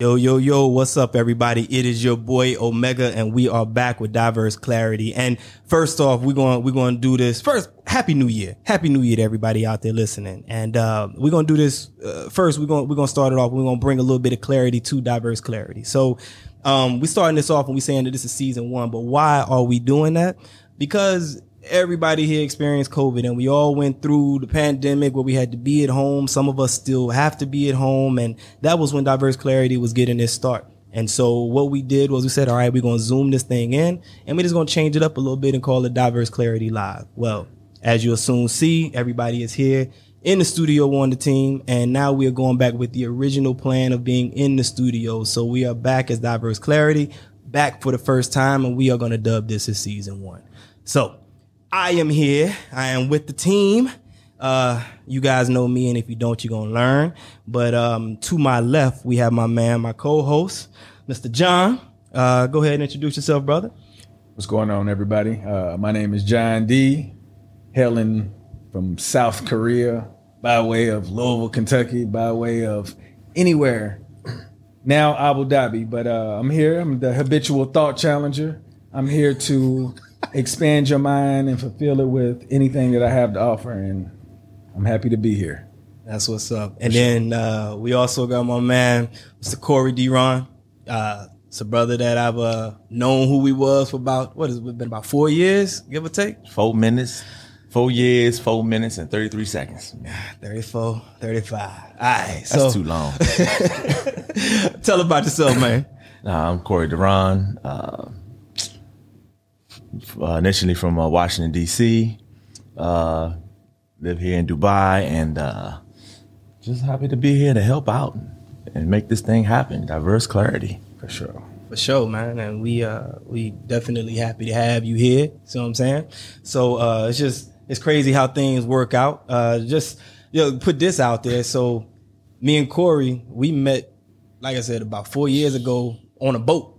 Yo, yo, yo, what's up, everybody? It is your boy OMEHGA, and we are back with diverse clarity. And first off, we're going we're to do this first. Happy New Year, Happy New Year to everybody out there listening. And uh, we're to do this uh, first. We're gonna we're to start it off. We're to bring a little bit of clarity to diverse clarity. So, um, we starting this off, and we're saying that this is season one. But why are we doing that? Because everybody here experienced COVID and we all went through the pandemic where we had to be at home. Some of us still have to be at home. And that was when Diverse Clarity was getting its start. And so what we did was we said, all right, we're going to zoom this thing in and we're just going to change it up a little bit and call it Diverse Clarity Live. Well, as you'll soon see, everybody is here in the studio on the team. And now we are going back with the original plan of being in the studio. So we are back as Diverse Clarity, back for the first time. And we are going to dub this as season one. So I am here. I am with the team. Uh, you guys know me, and if you don't, you're gonna learn. But um, to my left, we have my man, my co-host, Mr. John. Uh, go ahead and introduce yourself, brother. What's going on, everybody? Uh, my name is John D. Hailing from South Korea by way of Louisville, Kentucky, by way of anywhere. Now Abu Dhabi, but uh, I'm here. I'm the habitual thought challenger. I'm here to expand your mind and fulfill it with anything that I have to offer. And I'm happy to be here. That's what's up. And then uh, we also got my man, Mr. Corey D'Ron. Uh, it's a brother that I've uh, known who he was for about, what has it been, about four years, give or take? Four minutes, four years, four minutes, and 33 seconds. 34, 35. All right. That's so too long. tell about yourself, man. Nah, I'm Corey D'Ron. Uh, uh, initially from uh, Washington D.C. Uh, live here in Dubai, and uh, just happy to be here to help out and make this thing happen. Diverse clarity. For sure. For sure, man. And we we definitely happy to have you here. See what I'm saying? So it's just it's crazy how things work out. Just you know, put this out there. So me and Corey, we met, like I said, about four years ago on a boat.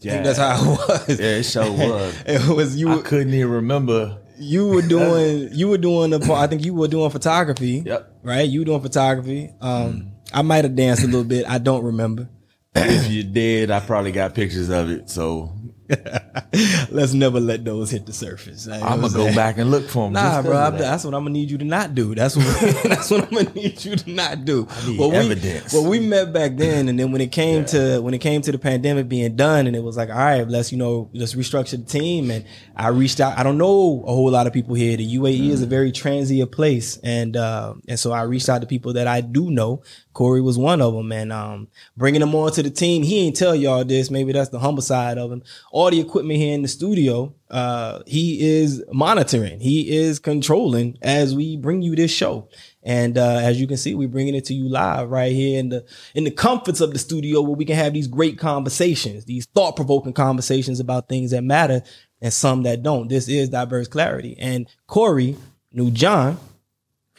Think that's how it was. Yeah, it sure was. it was you I couldn't even remember. you were doing you were doing the I think you were doing photography. Yep. Right? You were doing photography. Um I might have danced a little bit. I don't remember. if you did, I probably got pictures of it. So Let's never let those hit the surface. I'm gonna go back and look for them. Nah, bro, I'm- that's what I'm gonna need you to not do. That's what that's what I'm gonna need you to not do. need well, we, evidence. well, we met back then, and then when it came to when it came to the pandemic being done, and it was like, all right, let's you know let's restructure the team. And I reached out. I don't know a whole lot of people here. The UAE is a very transient place, and uh, and so I reached out to people that I do know. Corey was one of them, and um, bringing him on to the team. He ain't tell y'all this. Maybe that's the humble side of him. All the equipment here in the studio, uh, he is monitoring. He is controlling as we bring you this show. And uh, as you can see, we're bringing it to you live right here in the in the comforts of the studio, where we can have these great conversations, these thought provoking conversations about things that matter and some that don't. This is diverse clarity. And Corey knew John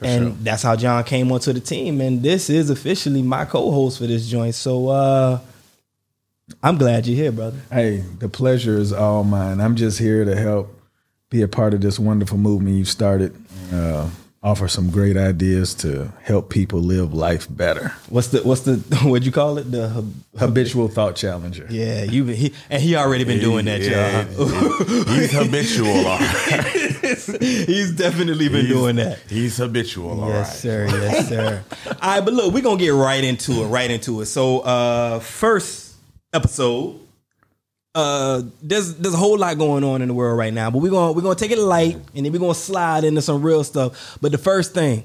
and that's how John came onto the team. And this is officially my co-host for this joint. So uh I'm glad you're here, brother. Hey, the pleasure is all mine. I'm just here to help be a part of this wonderful movement you've started. Uh, offer some great ideas to help people live life better. What's the what's the what'd you call it? The hab- Habitual thought challenger. yeah, you he and he already been doing that, Yeah, y'all. He's habitual. All right. He's definitely been doing that. He's habitual. All right. Yes, sir. Yes, sir. All right, but look, we're gonna get right into it. Right into it. So, uh, first episode. Uh, there's there's a whole lot going on in the world right now, but we're gonna we're gonna take it light, and then we're gonna slide into some real stuff. But the first thing,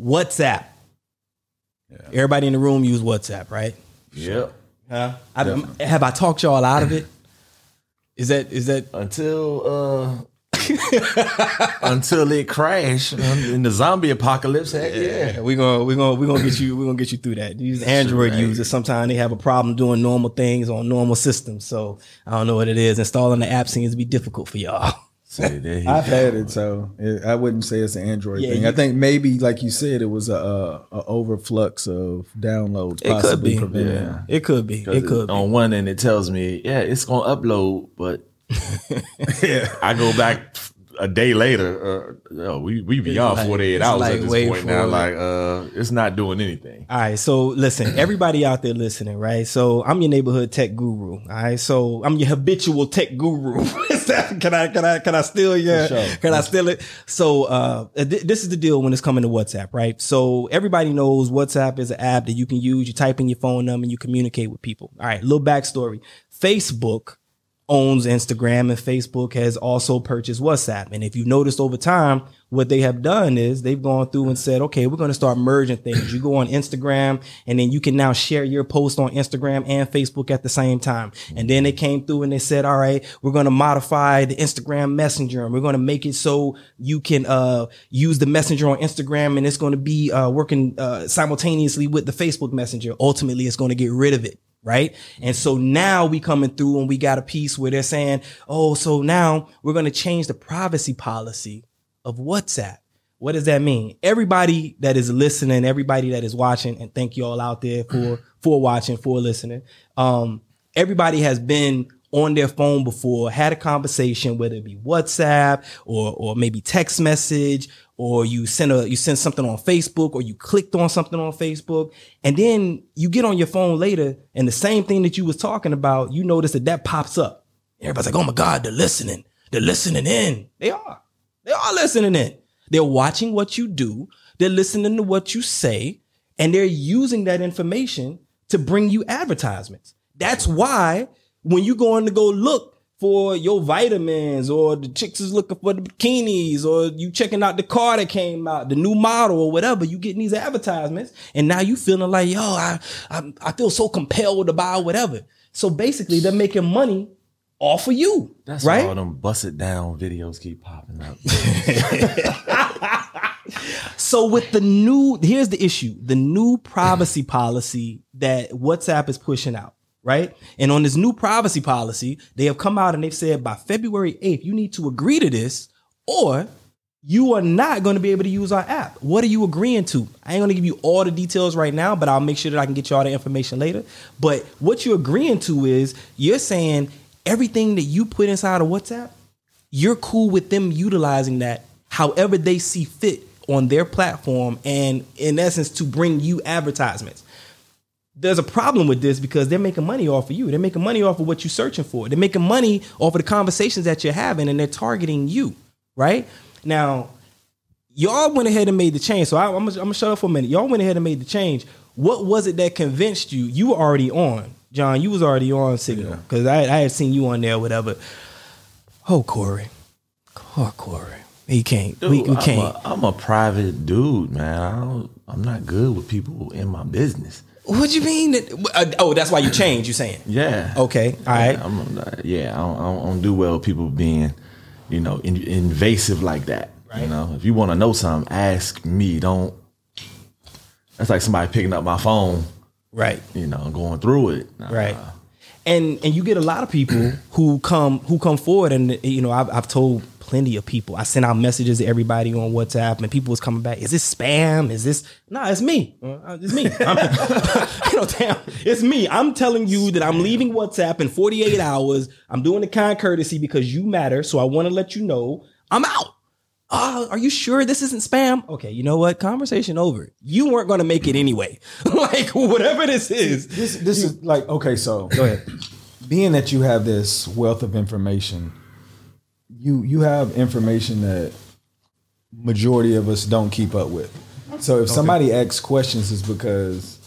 WhatsApp. Everybody in the room use WhatsApp, right? Yep. Huh? I, have I talked y'all out of it? Is that is that until uh until it crashed in the zombie apocalypse. Heck yeah. we're gonna we're gonna we're gonna get you we're gonna get you through that. These Android right. users sometimes they have a problem doing normal things on normal systems. So I don't know what it is. Installing the app seems to be difficult for y'all. See, I've had it, so it, I wouldn't say it's an Android Yeah, thing. you- I think maybe, like you said, it was a, a, a overflux of downloads. It could possibly be. Yeah. It could be. It could be. On one end, it tells me, yeah, it's gonna upload, but Yeah. I go back a day later, uh, yo, we we beyond like- forty eight hours like, at this point now. it. Like, uh, it's not doing anything. All right, so listen, everybody out there listening, right? So I'm your neighborhood tech guru. All right, so I'm your habitual tech guru. That- can I can I can I steal your? Sure. Can I steal it? So uh, th- this is the deal when it's coming to WhatsApp, right? So everybody knows WhatsApp is an app that you can use. You type in your phone number and you communicate with people. All right, little backstory. Facebook owns Instagram and Facebook has also purchased WhatsApp. And if you've noticed over time, what they have done is they've gone through and said, okay, we're going to start merging things. You go on Instagram and then you can now share your post on Instagram and Facebook at the same time. And then they came through and they said, all right, we're going to modify the Instagram messenger and we're going to make it so you can, uh, use the messenger on Instagram and it's going to be, uh, working, uh, simultaneously with the Facebook messenger. Ultimately, it's going to get rid of it right? And so now we coming through and we got a piece where they're saying, oh, so now we're going to change the privacy policy of WhatsApp. What does that mean? Everybody that is listening, everybody that is watching, and thank you all out there for for watching, for listening. Um, everybody has been on their phone before, had a conversation, whether it be WhatsApp or or maybe text message, or you send a you send something on Facebook, or you clicked on something on Facebook, and then you get on your phone later, and the same thing that you was talking about, you notice that that pops up. Everybody's like, "Oh my God, they're listening. They're listening in. They are. They are listening in. They're watching what you do. They're listening to what you say, and they're using that information to bring you advertisements. That's why when you going to go look for your vitamins or the chicks is looking for the bikinis or you checking out the car that came out, the new model or whatever, you getting these advertisements and now you feeling like, yo, I, I, I feel so compelled to buy whatever. So basically they're making money off of you, That's right? why all them bust it down videos keep popping up. So with the new, here's the issue: the new privacy policy that WhatsApp is pushing out, right? And on this new privacy policy, they have come out and they've said by February 8th, you need to agree to this, or you are not going to be able to use our app. What are you agreeing to? I ain't going to give you all the details right now, but I'll make sure that I can get you all the information later. But what you're agreeing to is you're saying everything that you put inside of WhatsApp, you're cool with them utilizing that however they see fit on their platform and in essence to bring you advertisements there's a problem with this because they're making money off of you. They're making money off of what you're searching for. They're making money off of the conversations that you're having and they're targeting you right? Now y'all went ahead and made the change. So I, am gonna, I'm gonna shut up for a minute. Y'all went ahead and made the change. What was it that convinced you? You were already on john. You was already on signal because I, I had seen you on there whatever. Oh corey. Oh corey. He can't we, we I'm can't a, I'm a private dude, man. I don't, I'm not good with people in my business. What you mean? That, uh, oh, that's why you changed. You saying? Yeah. Okay. All right. Yeah, I'm yeah, I don't, I don't- do well with people being, you know, in, invasive like that. You know, if you want to know something, ask me. Don't. That's like somebody picking up my phone, Right. you know, going through it. Nah. Right. And and you get a lot of people who come who come forward, and you know I've I've told plenty of people. I sent out messages to everybody on WhatsApp, and people was coming back. Is this spam? Is this? No, it's me. Uh, It's me. You know, damn, it's me. I'm telling you that I'm leaving WhatsApp in 48 hours. I'm doing the kind courtesy because you matter. So I want to let you know I'm out. Uh, are you sure this isn't spam? Okay, you know what? Conversation over. You weren't going to make it anyway. like whatever this is. This this is like okay, so Go ahead. being that you have this wealth of information, you you have information that majority of us don't keep up with. So if somebody asks questions, it's because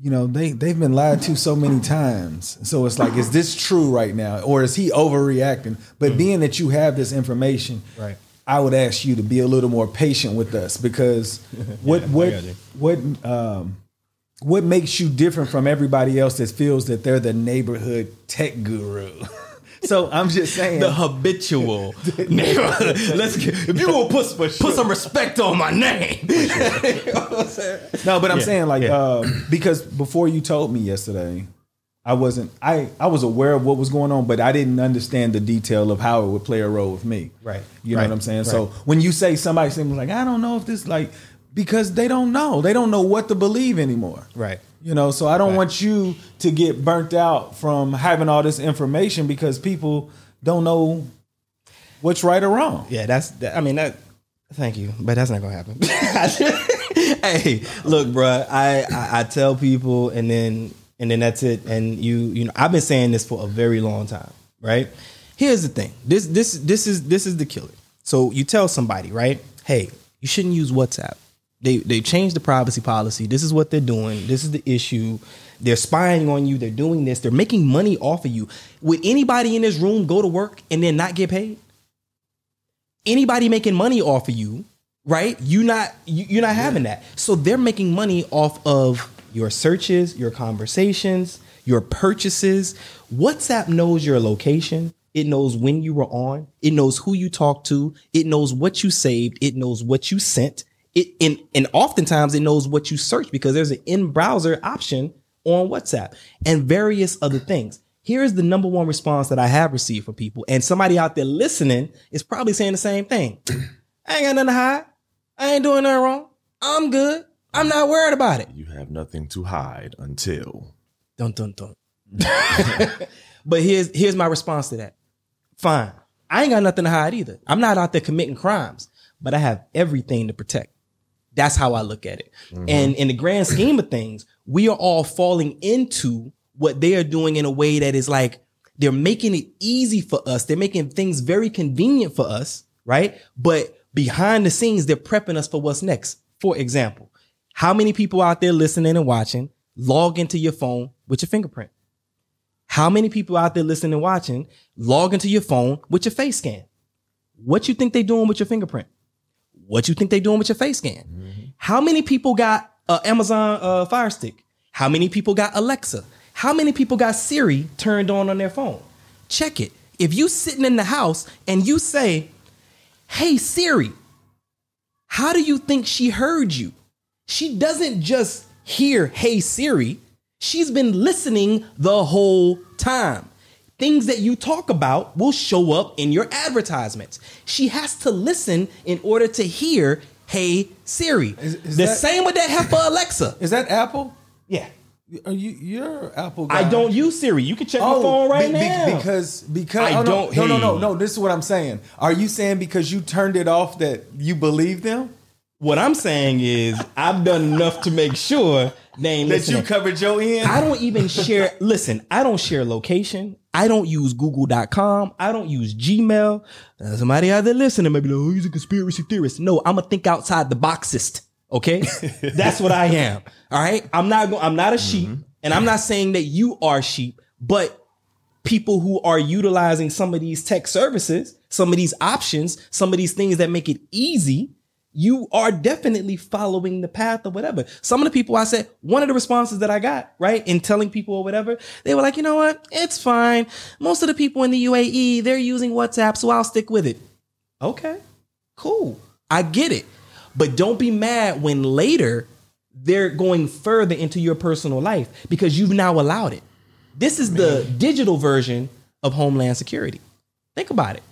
you know they they've been lied to so many times. So it's like, is this true right now, or is he overreacting? But being that you have this information, Right. I would ask you to be a little more patient with us because what what what um what makes you different from everybody else that feels that they're the neighborhood tech guru? so I'm just saying the habitual neighbor. Let's get, if you will put put some respect on my name. You know what I'm saying? No, but I'm Yeah, saying like yeah. uh, because before you told me yesterday, I wasn't I I was aware of what was going on, but I didn't understand the detail of how it would play a role with me. Right. You know Right. what I'm saying? So when you say somebody seems like I don't know if this like because they don't know. They don't know what to believe anymore. Right. You know, so I don't want you to get burnt out from having all this information because people don't know What's right or wrong? Yeah, that's. That, I mean, that. Thank you, but that's not gonna happen. hey, look, bruh, I, I I tell people, and then and then that's it. And you you know, I've been saying this for a very long time, right? Here's the thing. This this this is this is the killer. So you tell somebody, right? Hey, you shouldn't use WhatsApp. They they changed the privacy policy. This is what they're doing. This is the issue. They're spying on you. They're doing this. They're making money off of you. Would anybody in this room go to work and then not get paid? anybody making money off of you, right? You not you, you're not having that. So they're making money off of your searches, your conversations, your purchases. WhatsApp knows your location. It knows when you were on. It knows who you talked to. It knows what you saved. It knows what you sent. It and, and oftentimes it knows what you search because there's an in-browser option on WhatsApp and various other things. Here is the number one response that I have received from people, and somebody out there listening is probably saying the same thing. I ain't got nothing to hide. I ain't doing nothing wrong. I'm good. I'm not worried about it. You have nothing to hide until. Dun dun dun. but here's here's my response to that. Fine. I ain't got nothing to hide either. I'm not out there committing crimes, but I have everything to protect. That's how I look at it. Mm-hmm. And in the grand scheme of things, we are all falling into what they are doing in a way that is like they're making it easy for us. They're making things very convenient for us, right? But behind the scenes, they're prepping us for what's next. For example, how many people out there listening and watching log into your phone with your fingerprint? How many people out there listening and watching log into your phone with your face scan? What you think they're doing with your fingerprint? What you think they doing with your face scan? How many people got uh, Amazon uh, Fire Stick? How many people got Alexa? How many people got Siri turned on on their phone? Check it. If you sitting in the house and you say, "Hey Siri," how do you think she heard you? She doesn't just hear "Hey Siri." She's been listening the whole time. Things that you talk about will show up in your advertisements. She has to listen in order to hear "Hey Siri." Is- is the that- same with that heifer Alexa. Is that Apple? Yeah. Are you you're Apple guy? I don't use Siri. You can check my oh, phone right Oh, be- be- now. because because I oh, no, don't- No, no, no, hey. no. This is what I'm saying. Are you saying because you turned it off that you believe them? What I'm saying is I've done enough to make sure ain't That you covered your end? I don't even share. Listen, I don't share location. I don't use Google.com. I don't use Gmail. Uh, somebody out there listening may be like, "Oh, he's a conspiracy theorist." No, I'm a think outside the boxist. Okay, that's what I am. All right, I'm not. Go- I'm not a sheep, and I'm not saying that you are sheep, but people who are utilizing some of these tech services, some of these options, some of these things that make it easy, you are definitely following the path or whatever. Some of the people I said, one of the responses that I got, right, in telling people or whatever, they were like, you know what? It's fine. Most of the people in the UAE, they're using WhatsApp, so I'll stick with it. Okay, cool. I get it. But don't be mad when later they're going further into your personal life because you've now allowed it. This is the digital version of Homeland Security. Think about it.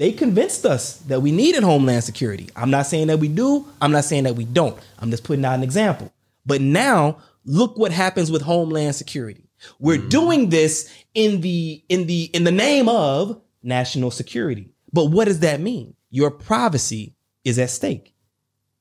They convinced us that we needed Homeland Security. I'm not saying that we do. I'm not saying that we don't. I'm just putting out an example. But now look what happens with Homeland Security. We're mm. doing this in the in the in the name of national security. But what does that mean? Your privacy is at stake.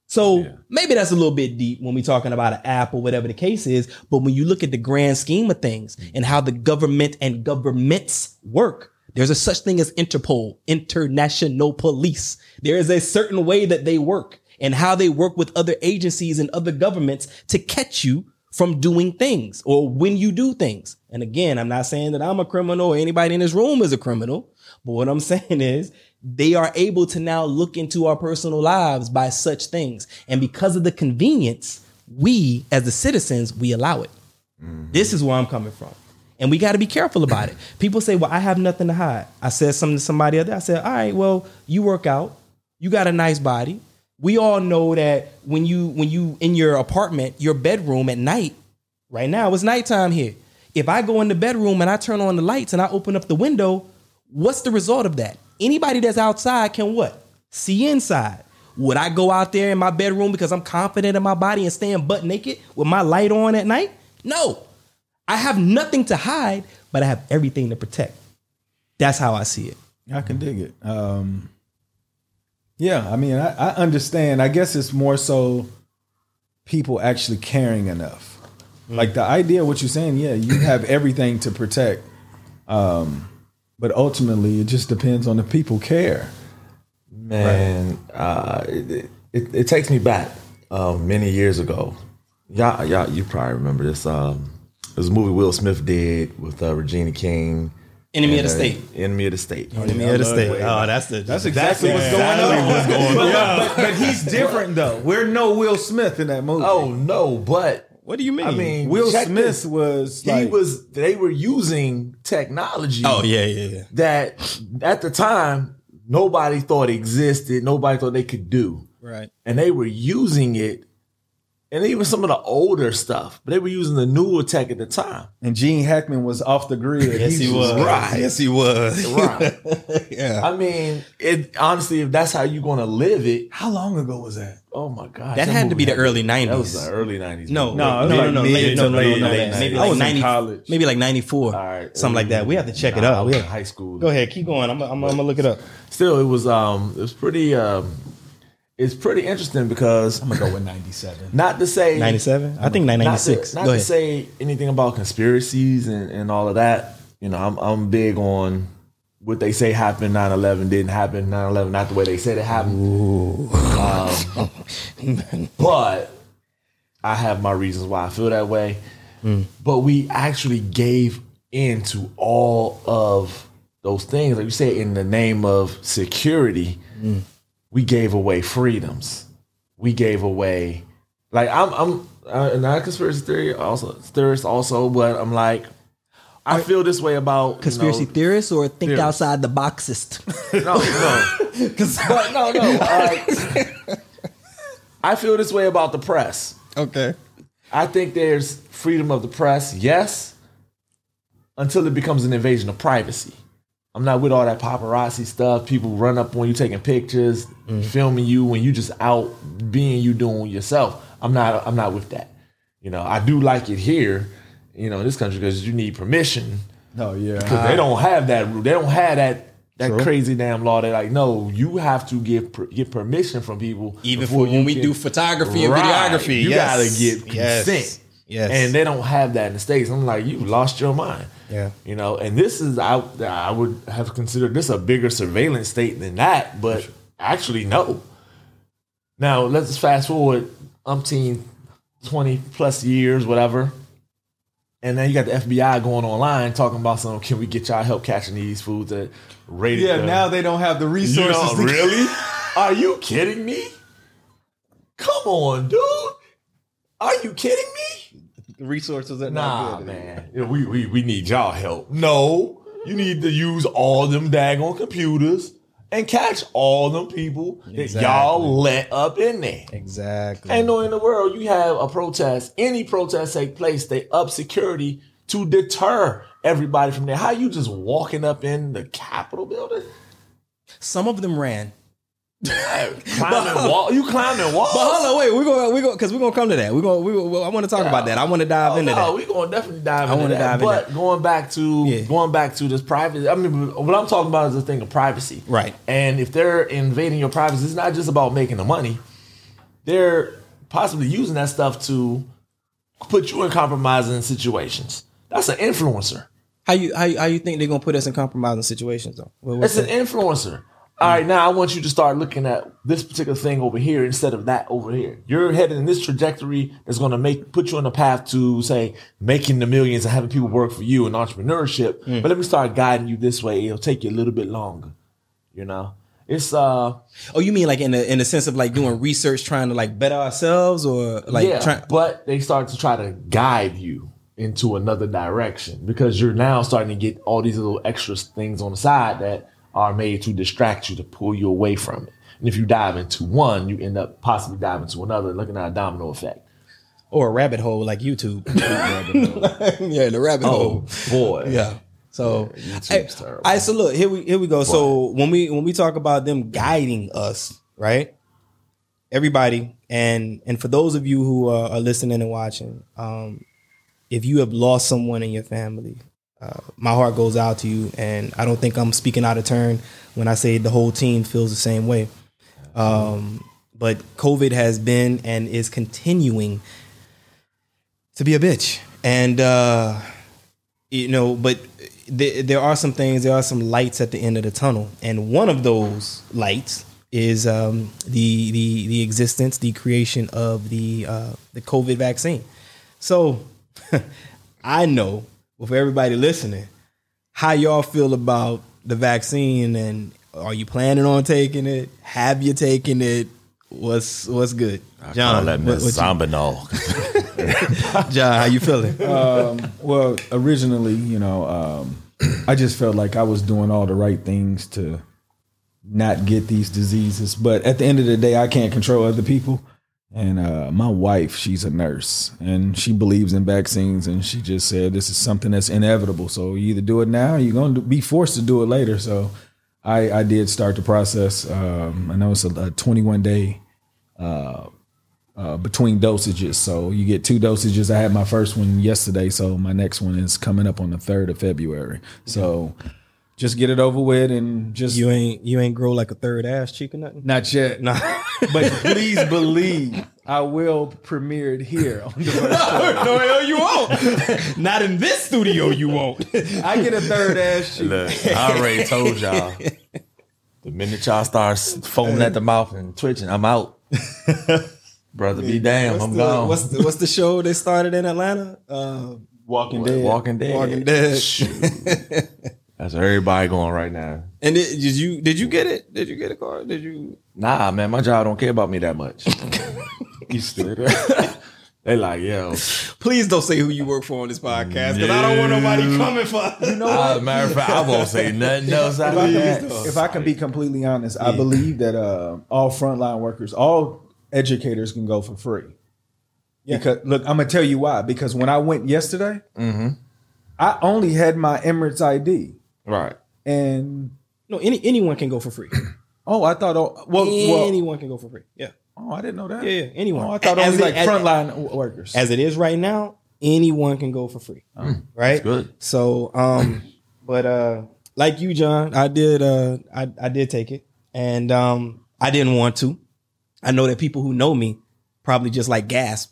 So maybe that's a little bit deep when we're talking about an app or whatever the case is. But when you look at the grand scheme of things mm. and how the government and governments work, there's a such thing as Interpol, international police. There is a certain way that they work and how they work with other agencies and other governments to catch you from doing things or when you do things. And again, I'm not saying that I'm a criminal or anybody in this room is a criminal, but what I'm saying is they are able to now look into our personal lives by such things. And because of the convenience, we as the citizens, we allow it. Mm-hmm. This is where I'm coming from. And we got to be careful about it. People say, well, I have nothing to hide. I said something to somebody other. I said, all right, well, you work out. You got a nice body. We all know that when you when you in your apartment, your bedroom at night, right now it's nighttime here. If I go in the bedroom and I turn on the lights and I open up the window, what's the result of that? Anybody that's outside can what? See inside. Would I go out there in my bedroom because I'm confident in my body and stand butt naked with my light on at night? No. I have nothing to hide, but I have everything to protect. That's how I see it. I can dig it. Um, yeah, I mean, I, I understand. I guess it's more so people actually caring enough. Like the idea, of what you're saying, yeah, you have everything to protect, um, but ultimately, it just depends on the people care. Man, uh, it, it, it takes me back um, many years ago. Y'all, y'all, you probably remember this. Um, it was a movie Will Smith did with uh, Regina King. Enemy of and, the uh, state. Enemy of the state. Enemy of the state. Oh, that's the That's exactly what's going on. but, but, but he's different though. We're no Will Smith in that movie. Oh no, but What do you mean? I mean, Will Smith this. was he like, was. They were using technology. oh yeah, yeah, yeah. that at the time nobody thought existed. Nobody thought they could do. Right. and they were using it, and even some of the older stuff, but they were using the newer tech at the time. and Gene Hackman was off the grid. Yes, he was. right. Yes, he was. Right. yeah. I mean, it honestly, if that's how you're gonna live it, How long ago was that? oh my god, That had to be the early 90s. That was 90s. the early nineties. No, No, no, it was no, like no, mid late- to no, no, late no, no, 90s. maybe I like was in 90, college. maybe like 94, All right, something like that. We have to check it Nah, I out. was Yeah. in high school. Go ahead, keep going. I'm, I'm, I'm gonna look it up. Still, it was um, it was pretty um, it's pretty interesting because I'm gonna go with 97. not to say 97. I think not 96. to, not Go to say anything about conspiracies and, and all of that. You know, I'm I'm big on what they say happened 9-11 didn't happen 9-11 not the way they said it happened um, but i have my reasons why i feel that way but we actually gave into all of those things like you say in the name of security we gave away freedoms we gave away like i'm i'm uh, not a conspiracy theory also theorist also but i'm like i feel this way about you Conspiracy know, theorists or think Theorists. outside the boxist? no no but no no like, i feel this way about the press okay. I think there's freedom of the press, yes, until it becomes an invasion of privacy. I'm not with all that paparazzi stuff. People run up on you taking pictures, mm-hmm. filming you when you just out being you doing yourself. I'm not. I'm not with that. You know, I do like it here, you know, in this country because you need permission. No, yeah. Because they don't have that. They don't have that. That crazy damn law. They're like, no, you have to give per, get permission from people. Even for when we can- do photography and Right. videography, You yes. gotta get Yes. consent. Yes. And they don't have that in the States. I'm like, you lost your mind. Yeah. You know, and this is I I would have considered this a bigger surveillance state than that, but actually no. Now let's fast forward umpteen 20 plus years, whatever. And then you got the FBI going online talking about some, can we get y'all help catching these foods that rated yeah, the- now they don't have the you resources. know, to- really? Are you kidding me? Come on, dude. Are you kidding me? The resources are Nah, not good. man. You know, We, we we need y'all help. No, you need to use all them daggone computers and catch all them people that Exactly. y'all let up in there. Exactly. Ain't no in the world you have a protest, any protest take place, they up security to deter everybody from there. How you just walking up in the Capitol building? Some of them ran. Climbing wall. You climbing walls? But hold on, wait. We're going, we're going, because we're going to come to that. We're going, we gonna, I want to talk about that. I want to dive Oh, into no, that. We're gonna definitely dive I into wanna that. dive in but going back to Yeah. going back to this privacy, I mean, what I'm talking about is the thing of privacy, Right. And if they're invading your privacy, it's not just about making the money. They're possibly using that stuff to put you in compromising situations. That's an influencer. How you, how you, how you think they're going to put us in compromising situations, though? What- It's an influencer. All right, now I want you to start looking at this particular thing over here instead of that over here. You're headed in this trajectory that's going to make put you on the path to say making the millions and having people work for you in entrepreneurship. But let me start guiding you this way. It'll take you a little bit longer. You know, it's uh Oh, you mean like in the in the sense of like doing research, trying to like better ourselves, or like yeah, trying? but they start to try to guide you into another direction because you're now starting to get all these little extra things on the side that are made to distract you to pull you away from it. And if you dive into one, you end up possibly diving into another, looking at a domino effect. or a rabbit hole like YouTube. yeah, the rabbit hole. boy, Yeah. So, YouTube's hey, terrible. all right, so look here we here we go. So when we when we talk about them guiding us, right? Everybody, and and for those of you who are, are listening and watching, um, if you have lost someone in your family, uh, my heart goes out to you, and I don't think I'm speaking out of turn when I say the whole team feels the same way. Um, but COVID has been and is continuing to be a bitch, and uh, you know, but th- there are some things, there are some lights at the end of the tunnel, and one of those lights is um, the the the existence, the creation of the uh, the COVID vaccine. So I know with everybody listening, how y'all feel about the vaccine, and are you planning on taking it? Have you taken it? What's what's good, John? let what- Miss what you- know. John, how you feeling? Um, well, originally, you know, um, I just felt like I was doing all the right things to not get these diseases. But at the end of the day, I can't control other people. And uh, my wife, she's a nurse and she believes in vaccines. And she just said, this is something that's inevitable. So you either do it now or you're going to be forced to do it later. So I, I did start the process. Um, I know it's a, a 21 day uh, between dosages. So you get two dosages. I had my first one yesterday, so my next one is coming up on the third of February. So just get it over with and just You ain't you ain't grow like a third ass cheek or nothing. not yet. Nah. But please believe I will premiere it here on the first show. no, hell you won't. Not in this studio, you won't. I get a third ass cheek. Look, I already told y'all. The minute y'all start foaming at the mouth and twitching, I'm out. Brother, be damn, what's I'm the, gone. What's the, what's the show they started in Atlanta? Uh, Walking dead. Walking Dead. Walking Dead. That's where everybody going right now. And did, did you did you get it? Did you get a card? Did you? Nah, man, my job don't care about me that much. you still They like, yo. Please don't say who you work for on this podcast because I don't want nobody coming for. You know Uh, matter of fact, I won't say nothing else after that. if I can be completely honest, I believe that uh, all frontline workers, all educators can go for free. Yeah. Because look, I'm gonna tell you why. Because when I went yesterday, I only had my Emirates ID, Right. and No, any anyone can go for free. oh, I thought, oh, well, well anyone can go for free. Yeah, oh, I didn't know that. yeah, yeah. Anyone. Oh, I thought As only it- like frontline w- workers. As it is right now, anyone can go for free. right? good. So, um, but uh, like you, John, I did. Uh, I I did take it, and um, I didn't want to. I know that people who know me probably just like gasp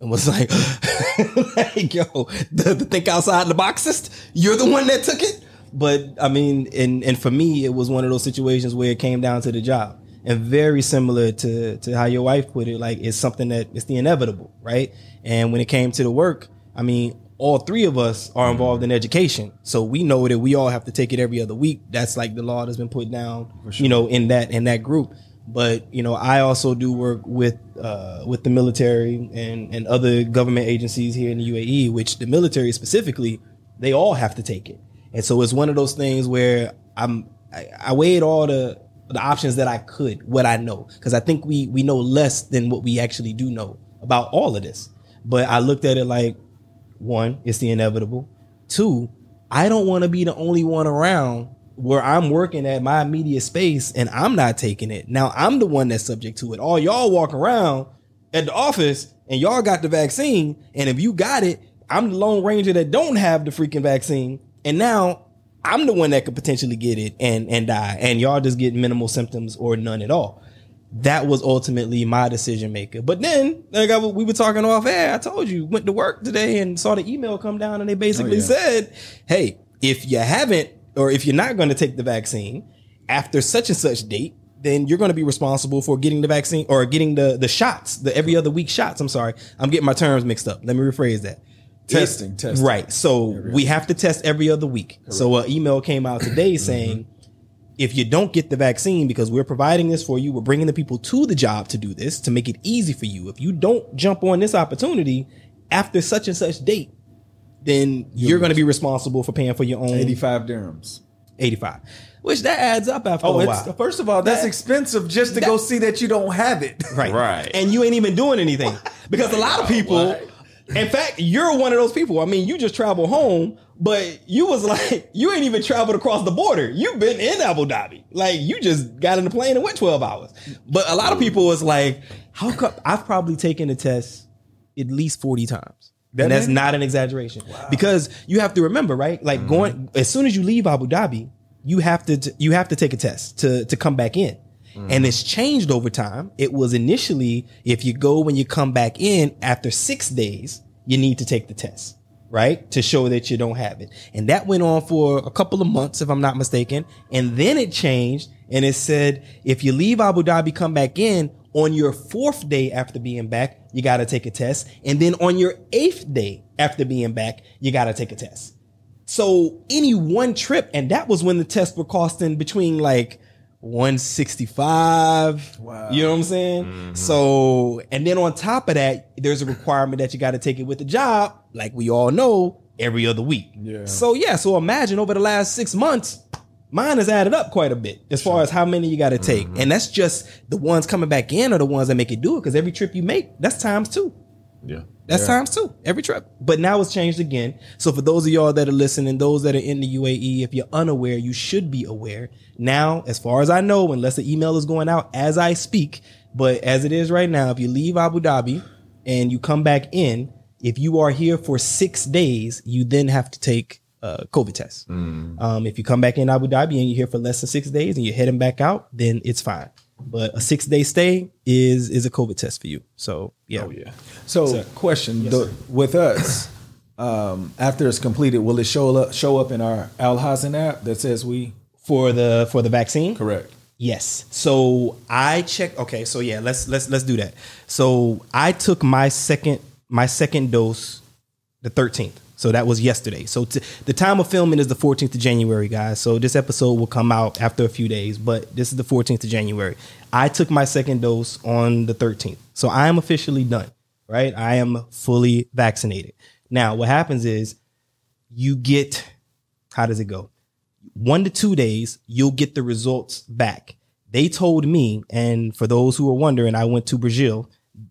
and was like, like yo, the, the think outside the boxist. You're the one that took it. But I mean, and and for me, it was one of those situations where it came down to the job, and very similar to to how your wife put it. Like it's something that it's the inevitable, right? And when it came to the work, I mean, all three of us are involved in education, so we know that we all have to take it every other week. That's like the law that's been put down, you know, in that in that group. But you know, I also do work with uh, with the military and and other government agencies here in the UAE, which the military specifically, they all have to take it. And so it's one of those things where I'm I, I weighed all the the options that I could, what I know, because I think we we know less than what we actually do know about all of this. But I looked at it like one, it's the inevitable. Two, I don't want to be the only one around where I'm working at my immediate space and I'm not taking it. Now I'm the one that's subject to it. All y'all walk around at the office and y'all got the vaccine. And if you got it, I'm the lone ranger that don't have the freaking vaccine. And now I'm the one that could potentially get it and and die. And y'all just get minimal symptoms or none at all. That was ultimately my decision maker. But then, like I, we were talking off air, I told you, went to work today and saw the email come down, and they basically oh, yeah. said, "Hey, if you haven't, or if you're not going to take the vaccine after such and such date, then you're going to be responsible for getting the vaccine or getting the the shots, the every other week shots. I'm sorry, I'm getting my terms mixed up. Let me rephrase that. Testing, It- testing. Right. So we have to test every other week. So an email came out today mm-hmm. saying if you don't get the vaccine because we're providing this for you, we're bringing the people to the job to do this to make it easy for you. If you don't jump on this opportunity after such and such date, then you're going to be responsible for paying for your own 85 dirhams. 85, which that adds up after Oh, a it's, while. first of all, that's That- expensive just to that- go see that you don't have it. Right. Right. And you ain't even doing anything. Because a lot of people, in fact, you're one of those people. I mean, you just travel home, but you was like, you ain't even traveled across the border. You've been in Abu Dhabi. Like, you just got in the plane and went 12 hours. But a lot of people was like, how come I've probably taken the test at least 40 times. and that's many? not an exaggeration because you have to remember, right? Like mm-hmm. going as soon as you leave Abu Dhabi, you have to you have to take a test to to come back in. And it's changed over time. It was initially if you go when you come back in after 6 days, you need to take the test, right? To show that you don't have it. And that went on for a couple of months if I'm not mistaken, and then it changed and it said if you leave Abu Dhabi come back in on your fourth day after being back, you got to take a test. And then on your eighth day after being back, you got to take a test. So any one trip, and that was when the tests were costing between like 165. Wow. You know what I'm saying? Mm-hmm. So, and then on top of that, there's a requirement that you got to take it with the job, like we all know, every other week. Yeah. So yeah, so imagine over the last six months, mine has added up quite a bit as far as how many you got to take. Mm-hmm. And that's just the ones coming back in are the ones that make it do it because every trip you make, that's times two. Yeah. That's times two every trip. But now it's changed again. So for those of y'all that are listening, those that are in the UAE, if you're unaware, you should be aware. Now, as far as I know, unless the email is going out as I speak, but as it is right now, if you leave Abu Dhabi and you come back in, if you are here for six days, you then have to take a COVID test. Um, if you come back in Abu Dhabi and you're here for less than six days and you're heading back out, then it's fine. But a six day stay is is a COVID test for you. So yeah. Oh yeah. So, question the, with us, um, after it's completed, will it show up show up in our Al Hosn app that says we for the for the vaccine correct? yes so i checked okay so yeah let's let's let's do that so i took my second my second dose the 13th so that was yesterday. So t- the time of filming is the 14th of january guys. So this episode will come out after a few days but this is the 14th of january. I took my second dose on the 13th so i am officially done right? I am fully vaccinated. Now what happens is you get how does it go? One to two days, you'll get the results back. They told me, and for those who are wondering, I went to Burjeel,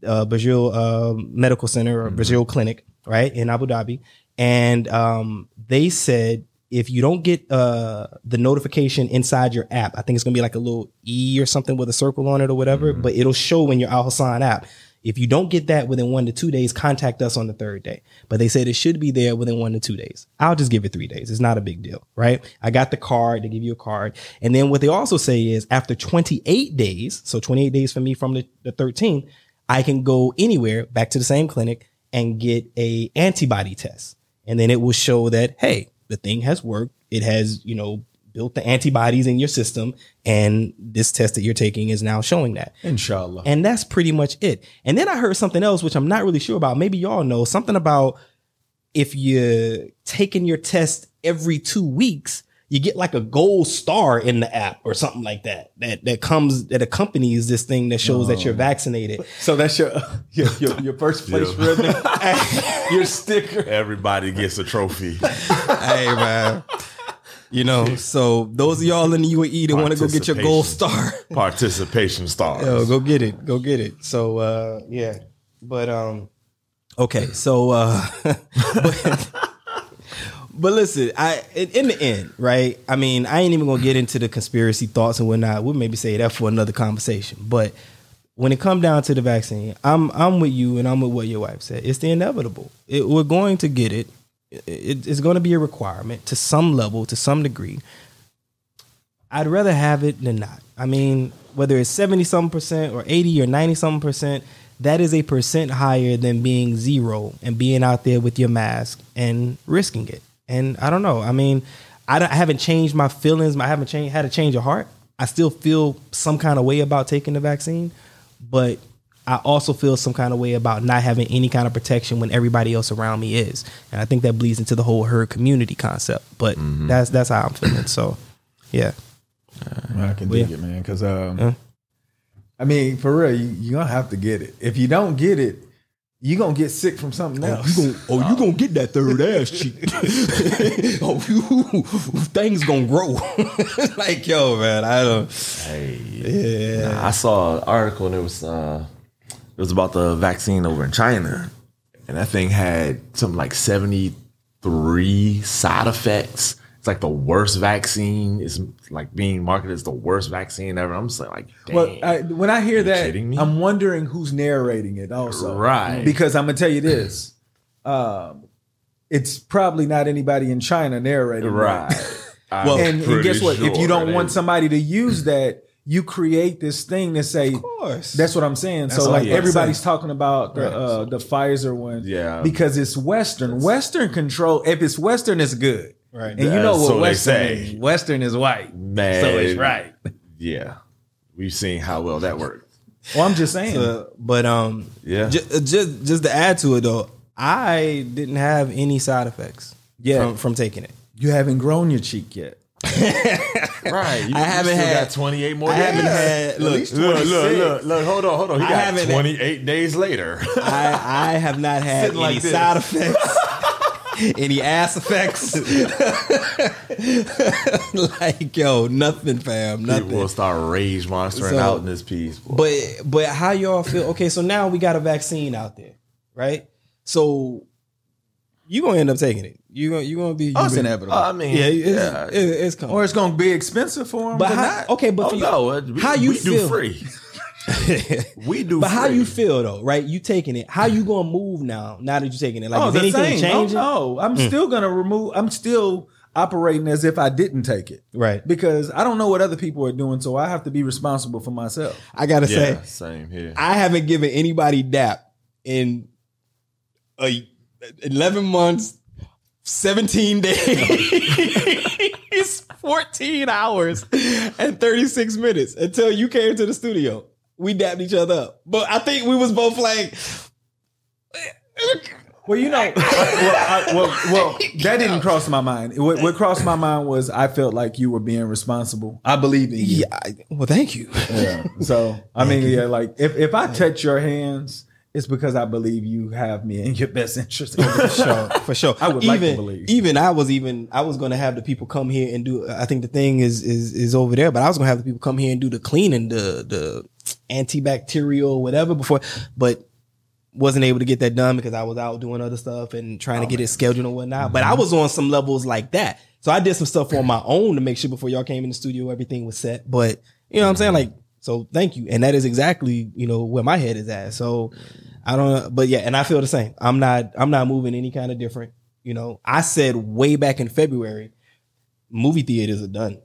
uh, Burjeel uh, Medical Center or Burjeel Clinic, right in Abu Dhabi, and um, they said if you don't get uh, the notification inside your app, I think it's gonna be like a little E or something with a circle on it or whatever, but it'll show in your Al Hosn app. If you don't get that within one to two days, contact us on the third day. But they said it should be there within one to two days. I'll just give it three days. It's not a big deal, right? I got the card. They give you a card. And then what they also say is after 28 days, so 28 days for me from the, the 13th, I can go anywhere back to the same clinic and get a antibody test. And then it will show that, hey, the thing has worked. It has, you know, built the antibodies in your system. And this test that you're taking is now showing that. Inshallah. And that's pretty much it. And then I heard something else, which I'm not really sure about. Maybe y'all know something about if you're taking your test every two weeks, you get like a gold star in the app or something like that. That that comes that accompanies this thing that shows that you're vaccinated. so that's your your, your, your first place Yeah. ribbon, your sticker. Everybody gets a trophy. hey man. You know, so those of y'all in the UAE that want to go get your gold star. Participation star. Yo, go get it. Go get it. So uh yeah. But um okay, so uh but, but listen, I in, in the end, right? I mean, I ain't even gonna get into the conspiracy thoughts and whatnot. We'll maybe say that for another conversation. But when it come down to the vaccine, I'm I'm with you and I'm with what your wife said. It's the inevitable. It, we're going to get it. It- It's going to be a requirement to some level, to some degree. I'd rather have it than not. I mean, whether it's 70 something percent or 80 or 90 something percent, that is a percent higher than being zero and being out there with your mask and risking it. And I don't know. I mean, I, I haven't changed my feelings. I haven't changed, had a change of heart. I still feel some kind of way about taking the vaccine, but I also feel some kind of way about not having any kind of protection when everybody else around me is. And I think that bleeds into the whole herd community concept. But that's that's how I'm feeling. So, yeah. I can dig it, man. Because um, I mean, for real, you, you're gonna have to get it. If you don't get it, you're gonna get sick from something else. oh, you gonna get that third ass cheek. oh, you, things gonna grow. like, yo, man, I don't. Hey, yeah. I saw an article and it was uh, it was about the vaccine over in China, and that thing had something like seventy three side effects. It's like the worst vaccine. It's like being marketed as the worst vaccine ever. I'm just like. Well, I, when I hear that. I'm wondering who's narrating it. Also, Right. Because I'm gonna tell you this: um, it's probably not anybody in China narrating. Right. Well, And, and guess what? if you don't want somebody to use that, you create this thing to say. Of course. That's what I'm saying. That's so like everybody's talking about the Right. uh, the Pfizer one, Yeah. because it's Western. Western control. If it's Western, it's good. Right. And you know what so Western say. is. Western is white. Man, So it's right. Yeah, we've seen how well that works. Well, I'm just saying. Uh, but um, Yeah. just, just just to add to it though, I didn't have any side effects. Yeah. from, from taking it. you haven't grown your cheek yet. Right. You, I haven't still had- got 28 more I days. haven't had look. Look, look, look, look. Hold on, hold on. He I got haven't- 28 days later. I I have not had Sitting like any this. side effects. Any ass effects? like yo, nothing, fam, People nothing. will start rage monstering So- out in this piece. boy. But but how y'all feel? Okay, so now we got a vaccine out there, right? So you gonna end up taking it. You gonna you gonna be Oh, it's you- inevitable. I mean, Yeah, it's, yeah. it- it's coming. or it's going to be expensive for them. but But, how, not. okay, but oh for you, no, uh, we, how you we feel? do free. We do. but how you feel though, right? You taking it? How you gonna move now? Now that you're taking it, like oh, is the anything same. changing? Oh, no, I'm hmm. still going to remove. I'm still operating as if I didn't take it Right. because I don't know what other people are doing, so I have to be responsible for myself. I gotta Yeah, say, same here. I haven't given anybody DAP in a 11 months, 17 days, 14 hours, and 36 minutes until you came to the studio. We dapped each other up. But I think we was both like, Well, you know, I- well, I, well, well, that didn't cross my mind. What, what crossed my mind was I felt like you were being responsible. I believe in you. yeah, I- well, thank you. Yeah. So I mean, yeah, like if, if I touch your hands, it's because I believe you have me in your best interest. for sure, for sure. I would even, like to believe. Even I was even I was going to have the people come here and do. I think the thing is is is over there, but I was going to have the people come here and do the cleaning, the the antibacterial whatever before, but wasn't able to get that done because I was out doing other stuff and trying to get it scheduled and whatnot. But I Mm-hmm. was on some levels like that, so I did some stuff on my own to make sure before y'all came in the studio everything was set. But you know what I'm saying, like. So thank you, and that is exactly you know where my head is at. So I don't know, but yeah, and I feel the same. I'm not I'm not moving any kind of different. You know, I said way back in February, movie theaters are done.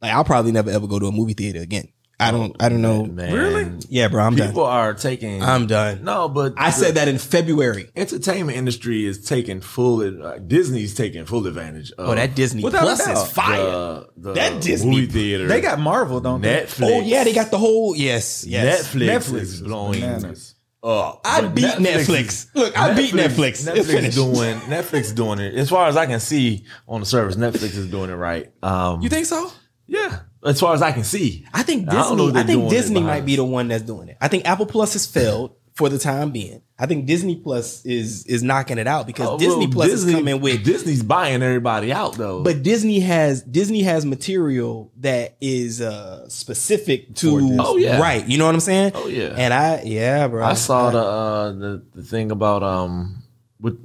Like I'll probably never ever go to a movie theater again. I don't I don't know. Man, Really? Yeah, bro, I'm People done. People are taking. I'm done. no, but I said that in February. entertainment industry is taking full. Uh, Disney's taking full advantage. Of Oh, that Disney Without a Plus doubt. is fire. the, the That Disney- movie theater. They got Marvel, don't they? Oh yeah, they got the whole yes, yes. Netflix, Netflix is is blowing bananas. up. I But beat is- Netflix. Look, I beat Netflix. It's Netflix finished. doing Netflix doing it as far as I can see on the service. Netflix is doing it right. Um, You think so? Yeah, as far as I can see. I think I Disney. if I, think Disney might be the one that's doing it. I think Apple Plus has failed for the time being. I think Disney Plus is is knocking it out because Oh, Disney well, Plus Disney- is coming with. Disney's buying everybody out though. But Disney has Disney has material that is uh specific to Oh, yeah. right. You know what I'm saying? Oh, yeah. And I yeah, bro. I saw the uh, the the thing about um with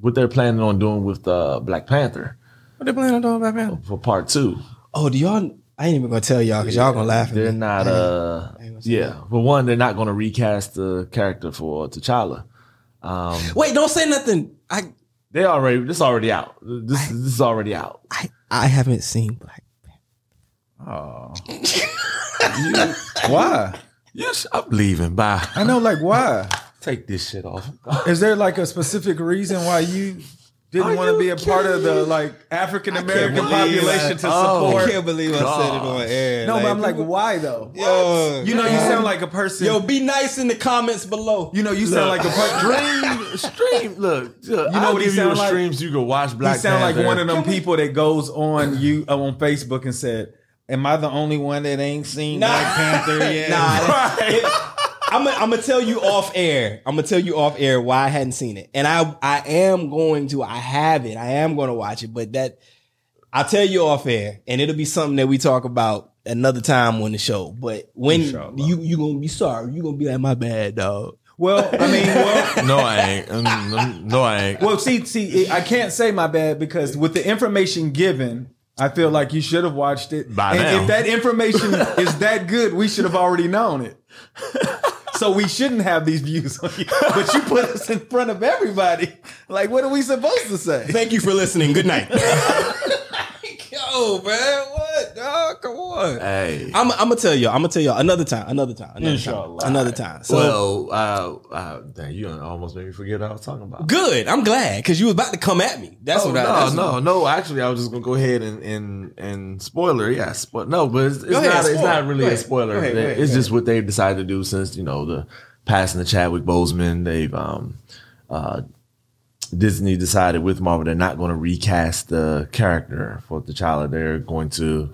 what they're planning on doing with uh, Black Panther what they're planning on doing about Panther for part two. Oh, do y'all? I ain't even gonna tell y'all because y'all gonna laugh at me. They're me. not uh ain't gonna yeah. For one, they're not going to recast the character for T'Challa. Um, Wait, don't say nothing. I they already this already out. This this is already out. I I haven't seen Black. Panther. Oh. why? Yes, I'm leaving. Bye. I know, like, why? Take this shit off. Is there like a specific reason why you didn't want to be a part of the like African American population that. to Oh, support? I can't believe I said it on air. no, but I'm like, why though? yo, You know, you sound like a person. yo, be nice in the comments below. you know, you sound like a person. Stream, stream. Look, look You know I'll what he give you sound like? streams you can watch Black you sound like one of them people that goes on you uh, on Facebook and said, "Am I the only one that ain't seen Nah. Black Panther yet?" Nah, I'm gonna I'm gonna tell you off air. I'm gonna tell you off air why I hadn't seen it, and I I am going to. I have it. I am going to watch it, but that I'll tell you off air, and it'll be something that we talk about another time on the show. But when Inshallah. you you gonna be sorry, you gonna be like my bad dog. Well, I mean, well, no, I ain't. Mm, No, I ain't. well, see, see, I can't say my bad because with the information given, I feel like you should have watched it. By and now. if that information is that good, we should have already known it. So we shouldn't have these views on you. But you put us in front of everybody. Like, what are we supposed to say? Thank you for listening. Good night. Yo, man, what? Oh, come on. Hey. I'm, I'm gonna tell y'all. I'm gonna tell y'all another time. Another time. Another Inshallah. time. Another time. So well, uh, uh, dang, you almost made me forget what I was talking about. good. I'm glad because you was about to come at me. That's Oh, what I. no, that's no, no. Actually, I was just gonna go ahead and and and spoiler. Yes, but no, but it's, it's Go ahead, not. It's not really a spoiler. Ahead, go ahead, it's just what they've decided to do since you know the passing of Chadwick Boseman. They've um uh Disney decided with Marvel they're not going to recast the character for T'Challa. They're going to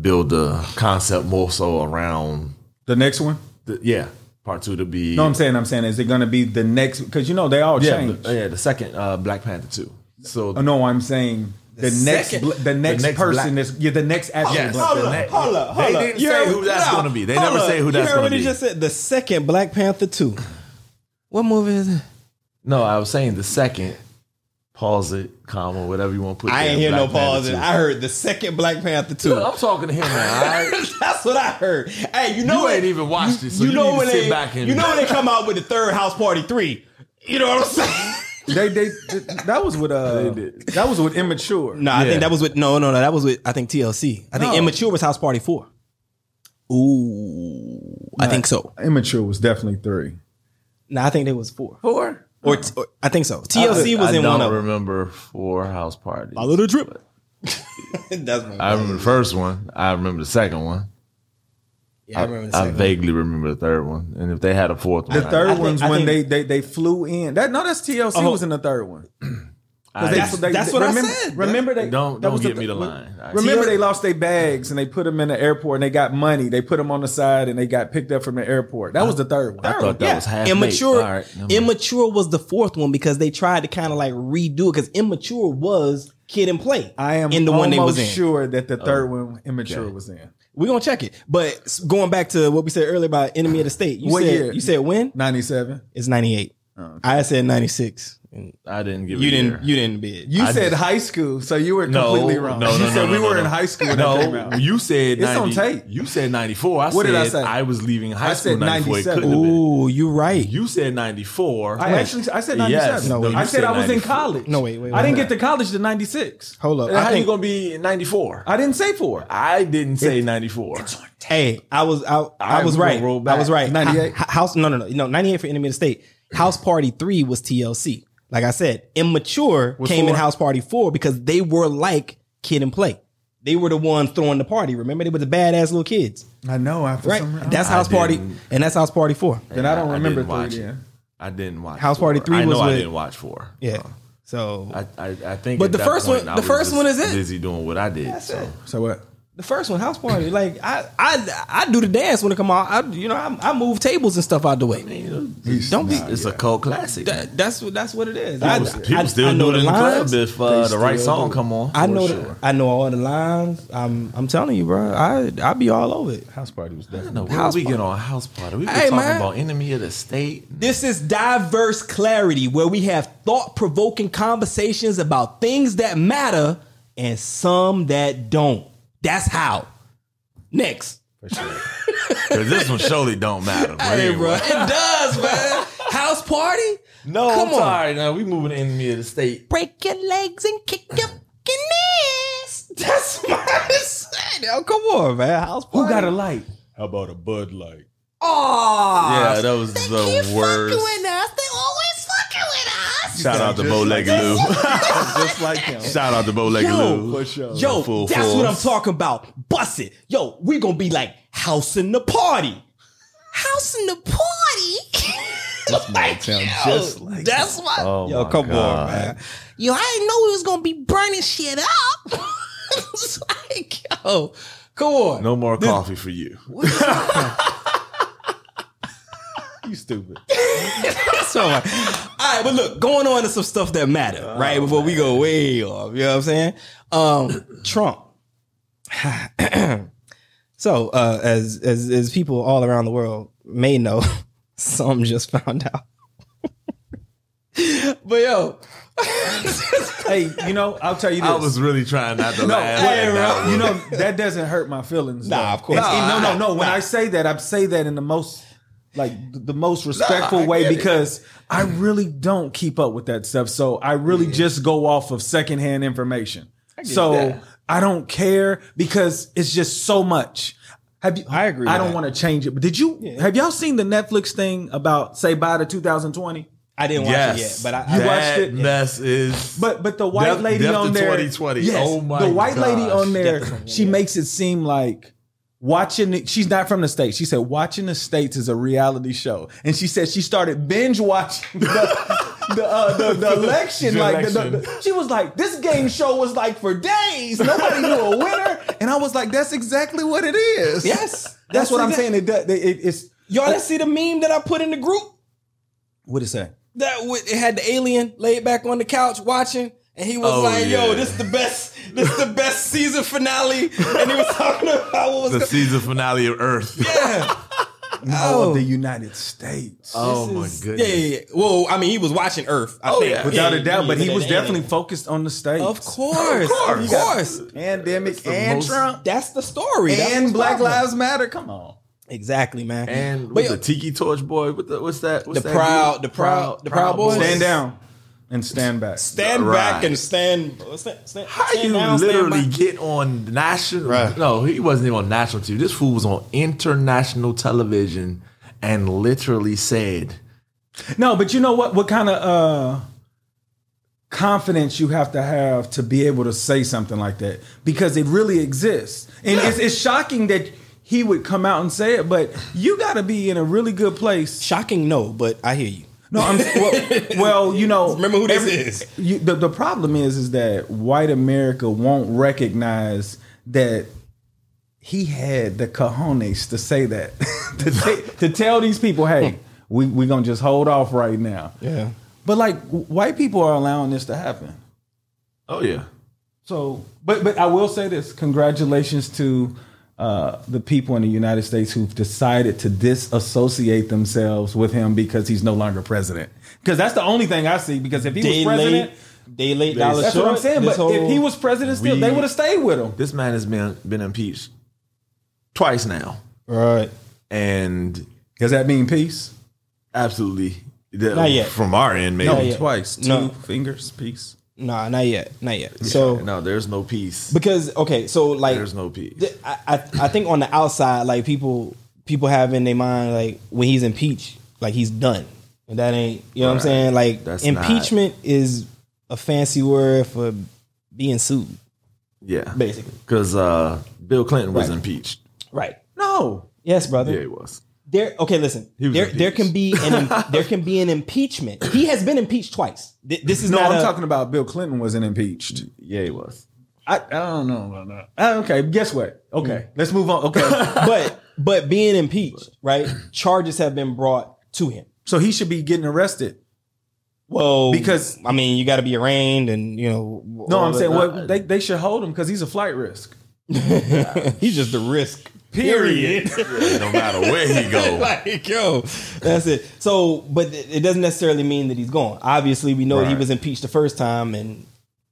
build the concept more so around The next one? the yeah part two to be No, I'm saying, I'm saying, is it going to be the next? Because you know they all yeah change. the, yeah the second uh, Black Panther two. So Oh, no, I'm saying the, next, second- bl- the next next person black- is yeah, the next actual Yes. Black Hold Panther. up. Hold up, hold They didn't You say heard- who that's no, gonna be. They never up. say who You that's gonna what he just said. The second Black Panther two. What movie is it? No, I was saying the second. Pause it, comma, whatever you want to put. I there, ain't hear no Black Panther pause. it. I heard the second Black Panther two. Look, I'm talking to him now. all right? That's what I heard. Hey, you know You what- ain't even watched it, so you need to when sit they, back and- you know when they come out with the third House Party three. You know what I'm saying? They, they, that was with uh, that was with immature. No, I Yeah. think that was with no, no, no. That was with I think TLC. I think No. Immature was House Party four. Ooh, I think so. Immature was definitely three. No, I think it was four. Four. Or, t- or- I think so. TLC was I in one of them. I remember four house parties. Follow the drip. That's my. I remember the first one. I remember the second one. yeah, I remember the I second. one. vaguely remember the third one, and if they had a fourth one, The third I one's I when think- they, they they flew in. That no, that's TLC Oh. was in the third one. 'Cause they- That's- they- that's they- what I remember, said. Remember they Don't- that don't was get me the line. I- Remember TL they lost their bags and they put them in the airport and they got money. They put them on the side and they got picked up from the airport. That was the third one. I thought that was half immature. All right, never immature was the fourth one because they tried to kind of like redo it because immature was Kid and Play. I am in the one they was almost in. sure that the third oh, one immature was in. We're gonna check it. But going back to what we said earlier about Enemy of the State, you What said year? you said when? Ninety seven. It's ninety eight. Oh, I said ninety six. I didn't give You a didn't. year. You didn't bid. You I said just- high school, so you were No, completely wrong. no, no, you no, said no, we no, were no. in high school when that came No, out. you said It's on tape. You said ninety four. I What said did I say? I was leaving high I school. said 94. 97. couldn't have. Ooh, you right. You said ninety four. I actually I said ninety Yes. No, you I said, said I was in college. No, wait, wait, I didn't wait. get to college to ninety six. Hold up. How I you gonna be ninety four? I didn't say four. I didn't say ninety four. Hey, I was. I, I right, was right. roll I was right. 98? House. No, no, no. No. Ninety eight for Enemy of the State. House Party three was TLC. Like I said, immature Was came in? House Party four because they were like Kid and Play. They were the ones throwing the party. Remember, they were the badass little kids, I know. I for right? some reason. That's I House Party, didn't. and that's House Party four. then I don't I remember didn't watch three. it. Then. I didn't watch House Party three I was know I with- didn't watch four. Yeah. So I, I, I think. But at the that first point, one- the first one is it. Busy doing what I did. so So what? The first one, House Party, like I, I, I do the dance when it come out. I, you know, I, I move tables and stuff out the way. Don't be. it's a cult classic. That, that's what that's what it is. I, people people I- still I know do it in the lines. club if uh, the right song do. come on. I know sure. the, I know all the lines. I'm I'm telling you, bro. I I be all over it. House party was I don't definitely. know, where House we party. get on house party? We were Hey, talking man. about enemy of the state. This is diverse clarity, where we have thought provoking conversations about things that matter and some that don't. That's how. Next. For sure. Because this one surely don't matter. But Hey, anyway. bro, it does, man. House party. No, Come I'm on. sorry. Now we moving to the enemy of the state. break your legs and kick your fucking ass. That's what I said. Yo, come on, man. House party. Who got a light? How about a Bud Light? Oh, Yeah, that was the worst. us. They always fucking with us. Shout out to Bow Legged Lou. Just like him. Shout out to Bo Legged Yo, Lou. For sure. Yo, Full that's what I'm talking about. Bust it. Yo, we gonna be like house in the party. House in the party. This might sound just like. That's what. Oh Yo, my come God. on, man. Yo, I didn't know we was gonna be burning shit up. it's like, yo, come on. No more coffee for you. You stupid. so, all right, but look, going on to some stuff that matter, right? Before we go way off, you know what I'm saying? Um, Trump. so, uh, as as as people all around the world may know, some just found out. but yo, hey, you know, I'll tell you this. I was really trying not to no, laugh. wait, at that you know that doesn't hurt my feelings. Nah, though. of course. It's- Nah, no, no, no. When nah. I say that, I say that in the most like th- the most respectful I way get it. because I mm. really don't keep up with that stuff. So I really just go off of secondhand information. So that. I don't care because it's just so much. Have you? I agree I don't want to change it. But did you? Have y'all seen the Netflix thing about say bye to 2020? I didn't watch yes, it yet, but I, You I watched that it? mess is. But but the white Death- lady Death on to there, 2020. Yes, Oh my the white lady on there, Death to 2020, she yeah. makes it seem like watching. it- She's not from the states. She said watching the states is a reality show, and she said she started binge watching the. The, uh, the, the election, The like the- the- election. the- she was like, this game show was like for days. Nobody knew a winner, and I was like, that's exactly what it is. Yes, that's, that's what I'm saying. It, does- it, it's y'all didn't see the meme that I put in the group what it say? that w- it had the alien laid back on the couch watching, and he was Oh, like, "Yo, this is the best, this is the best season finale," and he was talking about what was the go- season finale of Earth. yeah. No, Oh. of the United States. Oh my This goodness. Yeah, yeah, yeah. Well, I mean, he was watching Earth. I Oh, think. yeah. Without Yeah, a doubt, but he was definitely yeah. focused on the states. Of course, of Of course. course. pandemic and most- Trump That's the story. And Black popping. Lives Matter. Come on. Exactly, man. And but with yo, the Tiki Torch boy, what the, what's that? What's The that Proud- group? the Proud- the Proud Boys? Stand down and stand back. stand Right. back and stand. Stand, stand, How stand you down, literally back. get on national? Right. No, he wasn't even on national TV. This fool was on international television and literally said, No, but you know what? What kind of uh, confidence you have to have to be able to say something like that because it really exists, and it's, it's shocking that he would come out and say it. But you got to be in a really good place. Shocking, no, but I hear you. No, I'm well. well you know, Remember who this is. You, the, the problem is, is that white America won't recognize that he had the cojones to say that to, ta- to tell these people, hey, we we gonna just hold off right now. Yeah. But like white people are allowing this to happen. "Oh yeah, So, but but I will say this: congratulations to uh, the people in the United States who've decided to disassociate themselves with him because he's no longer president. Because that's the only thing I see. Because if he Day was president, late, day late, dollar that's short. what I'm saying. But if he was president still, they would have stayed with him. this man has been been impeached twice now, right, and Does that mean peace? absolutely the- Not yet. from our end, maybe. Twice. Two No. fingers, peace. Nah, not yet, not yet. So no, there's no peace. because okay, so like There's no peace. th- I, I I think on the outside, like people people have in their mind like when he's impeached, like he's done, and that ain't you know what I'm saying. Like That's impeachment is a fancy word for being sued, Yeah, basically. because uh, Bill Clinton was Right. impeached. Right. No. Yes, brother. Yeah, he was. There. Okay, listen. He was There, there can be an there can be an impeachment. He has been impeached twice. Th- This is No, not I'm a- talking about Bill Clinton wasn't impeached. Yeah, he was. I, I don't know about that. Uh, okay, guess what? Okay, let's move on. Okay, but but being impeached, right? Charges have been brought to him. so he should be getting arrested. Well, Because- I mean, you got to be arraigned, and you know. No, I'm saying well, they they should hold him because he's a flight risk. he's just the risk. Period. no matter where he go. like yo, that's it. So, but it it doesn't necessarily mean that he's gone. Obviously, we know he was impeached the first time, and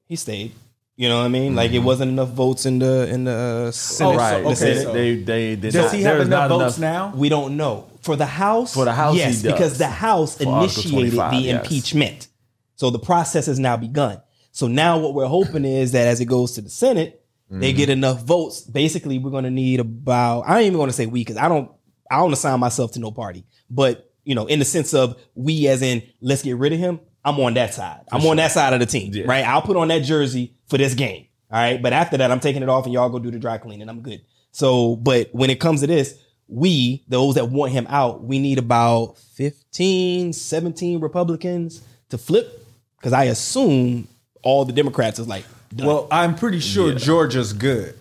he stayed. You know what I mean? Like it wasn't enough votes in the in the uh, Senate. Oh, right. the Senate. so- they, they, they, Does he have enough not votes now? We don't know for the House. For the House, yes, he does. because the House For initiated the yes. impeachment. So the process has now begun. So now what we're hoping is that as it goes to the Senate, Mm-hmm. they get enough votes. Basically, we're going to need about. I ain't even going to say we because I don't. I don't assign myself to no party, but you know, in the sense of we, as in let's get rid of him. I'm on that side. I'm on that side of the team, right? I'll put on that jersey for this game. All right, but after that, I'm taking it off, and y'all go do the dry cleaning. I'm good. So, but when it comes to this, we, those that want him out, we need about 15, 17 Republicans to flip. Because I assume all the Democrats is like, done. Well, I'm pretty sure Georgia's good.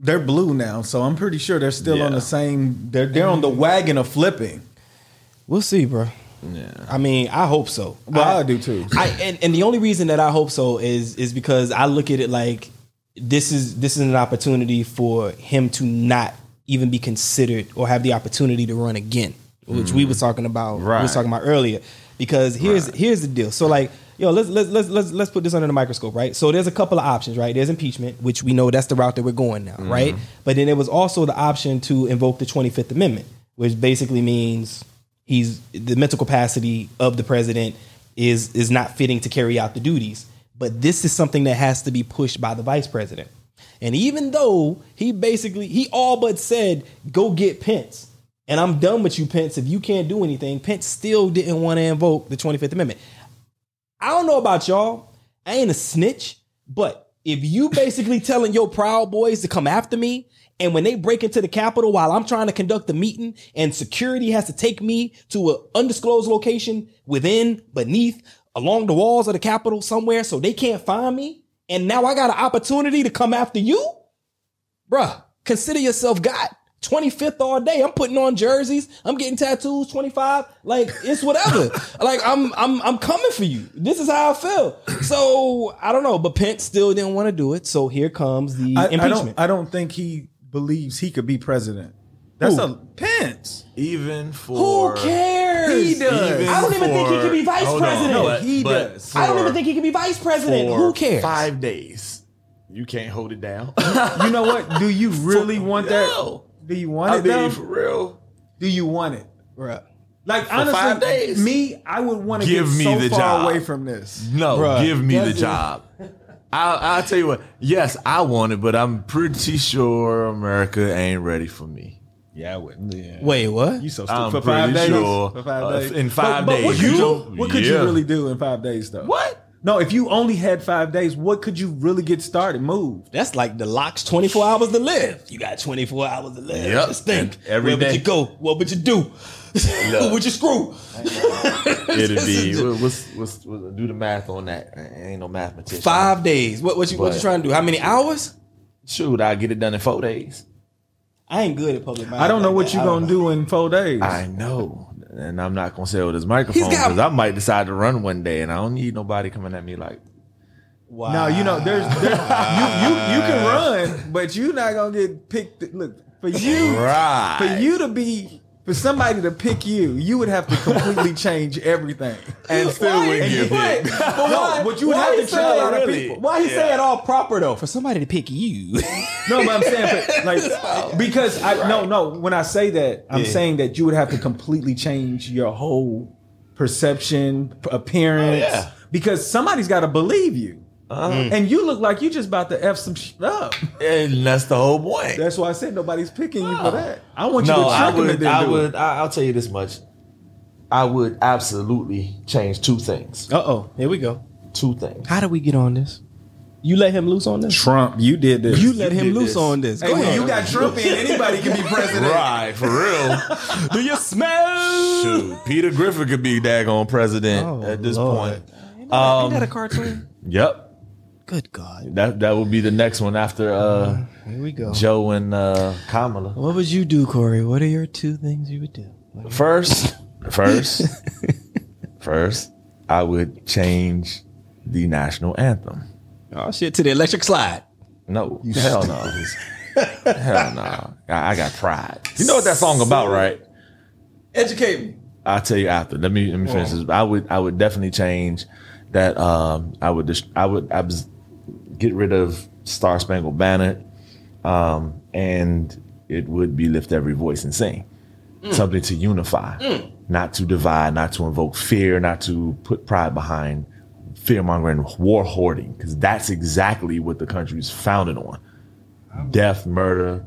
They're blue now, so I'm pretty sure they're still on the same. They're they're on the mm-hmm. wagon of flipping. we'll see, bro. Yeah. I mean, I hope so. Well, I, do too. I and, and the only reason that I hope so is is because I look at it like this is this is an opportunity for him to not even be considered or have the opportunity to run again, which we mm. were talking about. Right. We Right. was talking about earlier. Because here's here's the deal. So like, yo, let's let's let's let's let's put this under the microscope, right? So there's a couple of options, right? There's impeachment, which we know that's the route that we're going now, mm-hmm. right? But then there was also the option to invoke the 25th Amendment, which basically means he's the mental capacity of the president is is not fitting to carry out the duties. But this is something that has to be pushed by the vice president. And even though he basically he all but said, "Go get Pence," and I'm done with you, Pence. If you can't do anything, Pence still didn't want to invoke the 25th Amendment. I don't know about y'all. I ain't a snitch, but if you basically telling your proud boys to come after me, and when they break into the Capitol while I'm trying to conduct a meeting, and security has to take me to an undisclosed location within, beneath, along the walls of the Capitol somewhere, so they can't find me, and now I got an opportunity to come after you, bruh. Consider yourself God. 25th all day. I'm putting on jerseys. I'm getting tattoos. 25. Like it's whatever. like I'm I'm I'm coming for you. This is how I feel. So I don't know, but Pence still didn't want to do it. So here comes the I, I impeachment. don't. I don't think he believes he could be president. That's Who? a Pence. Even for Who cares? He does. even I don't even think he for- could be vice hold on, president. No, but- he but does. I don't even think he could be vice president. for Who cares? Five days, you can't hold it down. You know what? Do you really want that? No. Do you want I it though? mean, for real. Do you want it? Bruh. Like honestly, five days? me, I would want to get Give me so the far job. away from this. No, Bruh, give me the it. job. I'll, I'll tell you what. Yes, I want it, but I'm pretty sure America ain't ready for me. Yeah, I wouldn't. Yeah. Wait, what? You so stupid I'm for five pretty days. sure, for five uh, days. in five But- but What days. could you, You- what could you really do in five days though? What? No, if you only had five days, what could you really get started? Move. That's like the locks 24 hours to live. You got 24 hours to live. Yep. Just think. And every Where would you go? What would you do? Who would you screw? It'd be what's, what's, what's do the math on that? I ain't no mathematician. Five days. What, what, you, what you trying to do? How many hours? Shoot, I get it done in four days. I ain't good at public. I don't know what you're gonna do in four days. I know, and I'm not gonna say it with this microphone He's got- because I might decide to run one day, and I don't need nobody coming at me like. Wow. Now you know there's, there's you you you can run, but you're not gonna get picked. Look for you Right. for you to be for somebody to pick you, you would have to completely change everything. and still Why? wouldn't get picked. but why? but you would why have to say a lot of people. Why he Yeah. say it all proper though? For somebody to pick you. No, but I'm saying but, like because I no no when I say that I'm Yeah. saying that you would have to completely change your whole perception, appearance, Oh, yeah. because somebody's got to believe you. Uh-huh. And you look like you just about to f some shit up. And that's the whole point. That's why I said nobody's picking you for that. I want you no, to I trick him and would. then I do would. I, I'll tell you this much. I would absolutely change two things. Uh oh. Here we go. Two things. How do we get on this? You let him loose on this. Trump, you did this. You let him loose this. on this. Hey, Go when ahead. you got Trump in, anybody can be president. Right, for real. do you smell? Shoot, Peter Griffin could be daggone president Oh, at this Lord. point. Ain't Um, that a cartoon? Yep, Good God. that that would be the next one after uh, Here we go. Joe and uh, Kamala. What would you do, Corey? What are your two things you would do? First, first, first, I would change the national anthem. Oh shit! To the electric slide. No, hell no, hell no. I, I got pride. You know what that song about, right? Educate me. I'll tell you after. Let me let me finish this. I would I would definitely change that. Um, I would just I would I was get rid of Star Spangled Banner, um, and it would be lift every voice and sing. Something to unify, not to divide, not to invoke fear, not to put pride behind fear mongering, war hoarding, because that's exactly what the country is founded on: death, murder,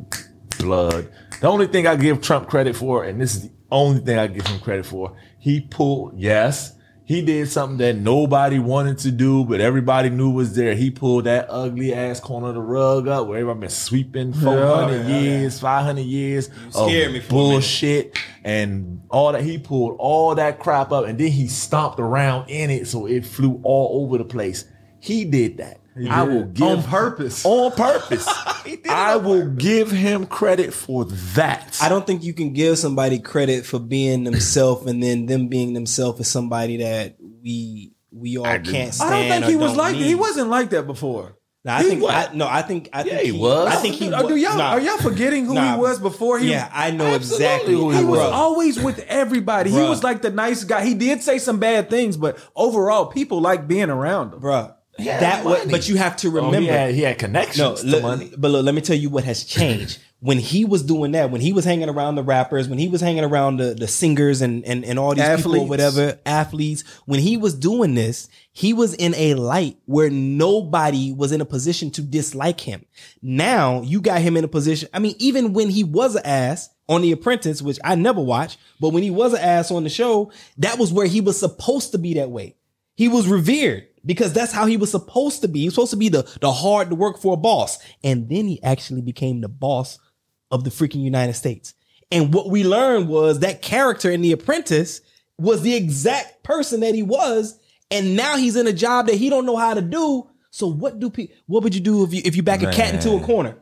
blood. The only thing I give Trump credit for, and this is the only thing I give him credit for, he pulled, yes, he did something that nobody wanted to do, but everybody knew was there. He pulled that ugly ass corner of the rug up where everybody been sweeping 400 yeah, years, 500 years of me for a minute. bullshit and all that. He pulled all that crap up and then he stomped around in it so it flew all over the place. He did that. I will give On purpose. On purpose. I will give him credit for that. I don't think you can give somebody credit for being themselves and then them being themselves is somebody that we we all agree. can't stand. I don't think or he was like need. he wasn't like that before. Nah, I He think was. I, no. I think I Yeah, think he was. I think he. Uh, are, do y'all, nah. are y'all forgetting who Nah. he was before he? Yeah, I know exactly who he was. He was Bro. always with everybody. He was like the nice guy. He did say some bad things, but overall, people like being around him. Bruh, had that what, but you have to Oh, remember. he had he had no, connections to le- money. but look, let me tell you what has changed. when he was doing that, when he was hanging around the rappers, when he was hanging around the, the singers and, and, and all these people or whatever, athletes, when he was doing this, he was in a light where nobody was in a position to dislike him. Now you got him in a position. I mean, even when he was an ass on The Apprentice, which I never watched, but when he was an ass on the show, that was where he was supposed to be that way. He was revered because that's how he was supposed to be. He was supposed to be the, the hard to work for boss. And then he actually became the boss of the freaking United States. And what we learned was that character in The Apprentice was the exact person that he was. And now he's in a job that he don't know how to do. So what do people, what would you do if you, if you back a cat into a corner?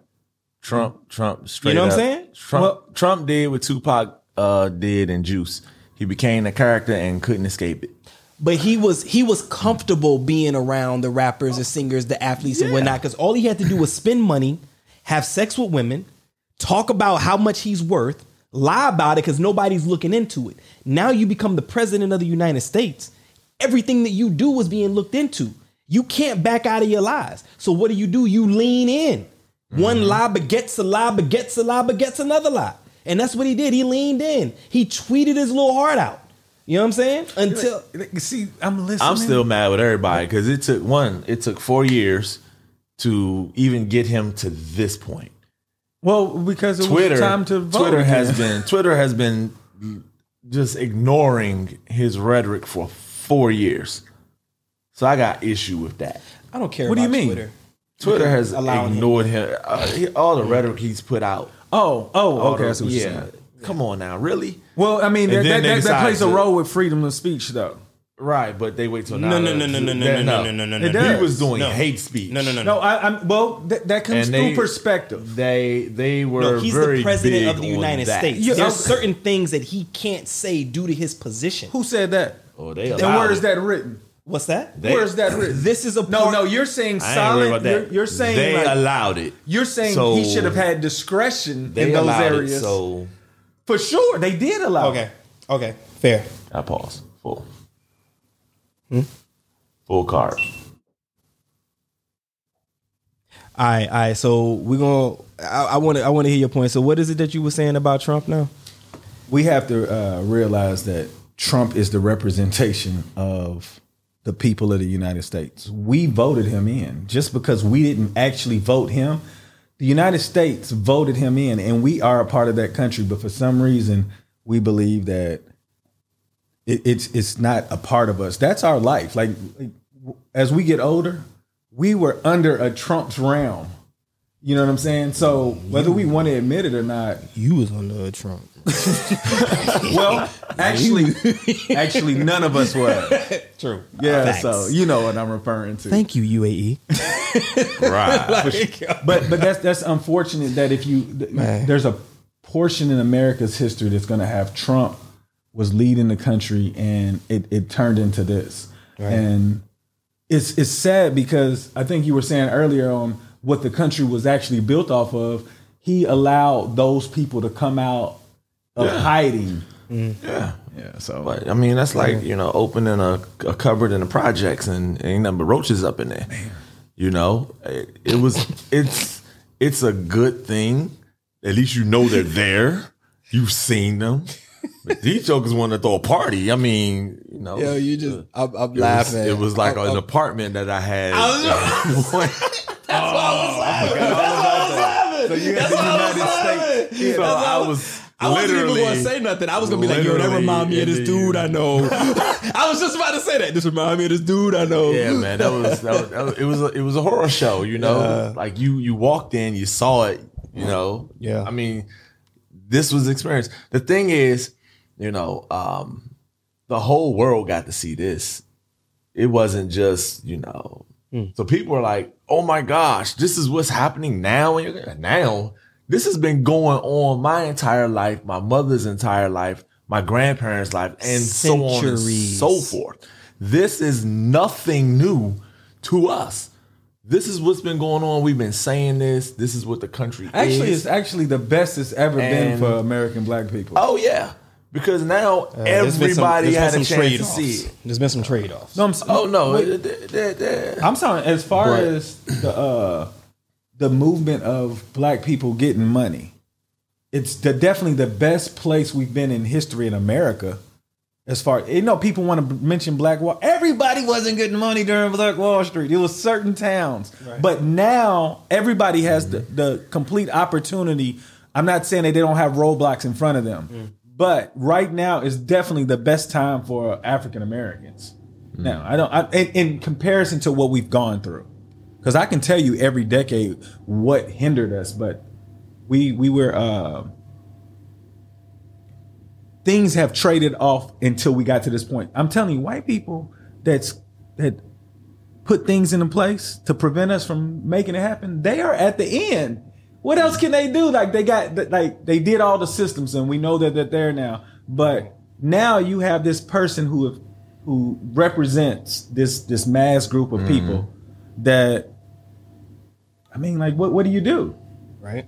Trump, Trump, straight You know what I'm saying? Trump, Trump did what Tupac uh, did in Juice. He became a character and couldn't escape it. But he was he was comfortable being around the rappers, the singers, the athletes, and whatnot. Because all he had to do was spend money, have sex with women, talk about how much he's worth, lie about it because nobody's looking into it. Now you become the president of the United States. Everything that you do is being looked into. You can't back out of your lies. So what do you do? You lean in. One mm-hmm. lie begets a lie, begets a lie, begets another lie. And that's what he did. He leaned in. He tweeted his little heart out. You know what I'm saying? Until You see, I'm listening. I'm still mad with everybody because it took one, it took four years to even get him to this point. well because it Twitter, was time to vote. Twitter has been Twitter has been just ignoring his rhetoric for four years. So I got issue with that. I don't care. What do you about mean? Twitter. Twitter has Allowing him. ignored him. Uh, he- all the rhetoric he's put out. Oh, oh, okay. the- That's what you're yeah. Saying. Come on now, really? Well, I mean, that, that, that, that decide plays a role with freedom of speech, though. Right, but they wait till now. No, no, no, no, no, no, no, no, no, no, no, It no. does. He was doing No. hate speech. No, no, no, no. No, I, I'm well. That, that comes And through they- perspective. They they were No, he's very the president big of the United that. States. Yeah, There's okay. certain things that he can't say due to his position. Who said that? Oh, they And allowed where is that written? What's that? They- where is that written? This is a no, part- no. You're saying I ain't about silent. that. You're, you're saying they like, allowed it. you're saying So- he should have had discretion They in those areas. it. So For sure, they did allow. Okay. Okay. Fair. I pause. Full. Hmm? Full card. All right. All right. So we're gonna. I want to. I want to hear your point. So what is it that you were saying about Trump now? we have to uh, realize that Trump is the representation of the people of the United States. We voted him in. Just because we didn't actually vote him, the United States voted him in, and we are a part of that country. But for some reason, we believe that it, it's it's not a part of us. That's our life. Like as we get older, we were under a Trump's realm. You know what I'm saying? So whether we want to admit it or not, You was under a Trump. well, actually, actually, none of us were. True. Yeah, Facts. so you know what I'm referring to. Thank you, UAE. Right. but but that's that's unfortunate that if you Man. there's a portion in America's history that's going to have Trump was leading the country and it it turned into this, and it's it's sad because I think you were saying earlier on what the country was actually built off of. He allowed those people to come out of hiding. yeah. Yeah, so But I mean, that's like you know opening a, a cupboard in the projects and ain't nothing but roaches up in there. You know, it, it was it's it's a good thing. At least you know they're there. You've seen them. But these jokers want to throw a party. I mean, you know, Yo, you just. Uh, I'm, I'm it was, laughing. it was like I'm- an apartment that I had. I was, that's oh, why I was oh, laughing. That's why I was laughing. So you had the United States. so I was I wasn't even going to say nothing. I was going to be like, yo, that literally remind me of this dude I know. I was just about to say that. This remind me of this dude I know. Yeah, man, that was, that was, that was it was a, it was a horror show, you know. Like you you walked in, you saw it, you know. Yeah. I mean, this was experience. The thing is, you know, um, the whole world got to see this. It wasn't just you know. So people are like, "Oh my gosh, this is what's happening now." And you're like, now this has been going on my entire life, my mother's entire life, my grandparents' life, and so on and so forth. This is nothing new to us. This is what's been going on. We've been saying this. This is what the country Actually, is. it's actually the best it's ever been for American black people. oh yeah, because now Uh, There's some- everybody there's been had a some chance to trade-offs. see it. There's been some trade offs. No, I'm, s- Oh no, wait, it- it- it- it- I'm saying as far But- as the uh, the movement of black people getting money. it's the, definitely the best place we've been in history in America. As far you know, people want to mention Black Wall. Everybody wasn't getting money during Black Wall Street. It was certain towns, but now everybody has the, mm-hmm. the complete opportunity. I'm not saying that they don't have roadblocks in front of them, mm. but right now is definitely the best time for African Americans. Mm. Now, I don't. I, in, in comparison to what we've gone through, because I can tell you every decade what hindered us, but we we were uh, things have traded off until we got to this point. I'm telling you, white people that's that put things into place to prevent us from making it happen, they are at the end. What else can they do? Like they got like they did all the systems and we know that they're there now. But now you have this person who who represents this this mass group of people that I mean like what what do you do? right?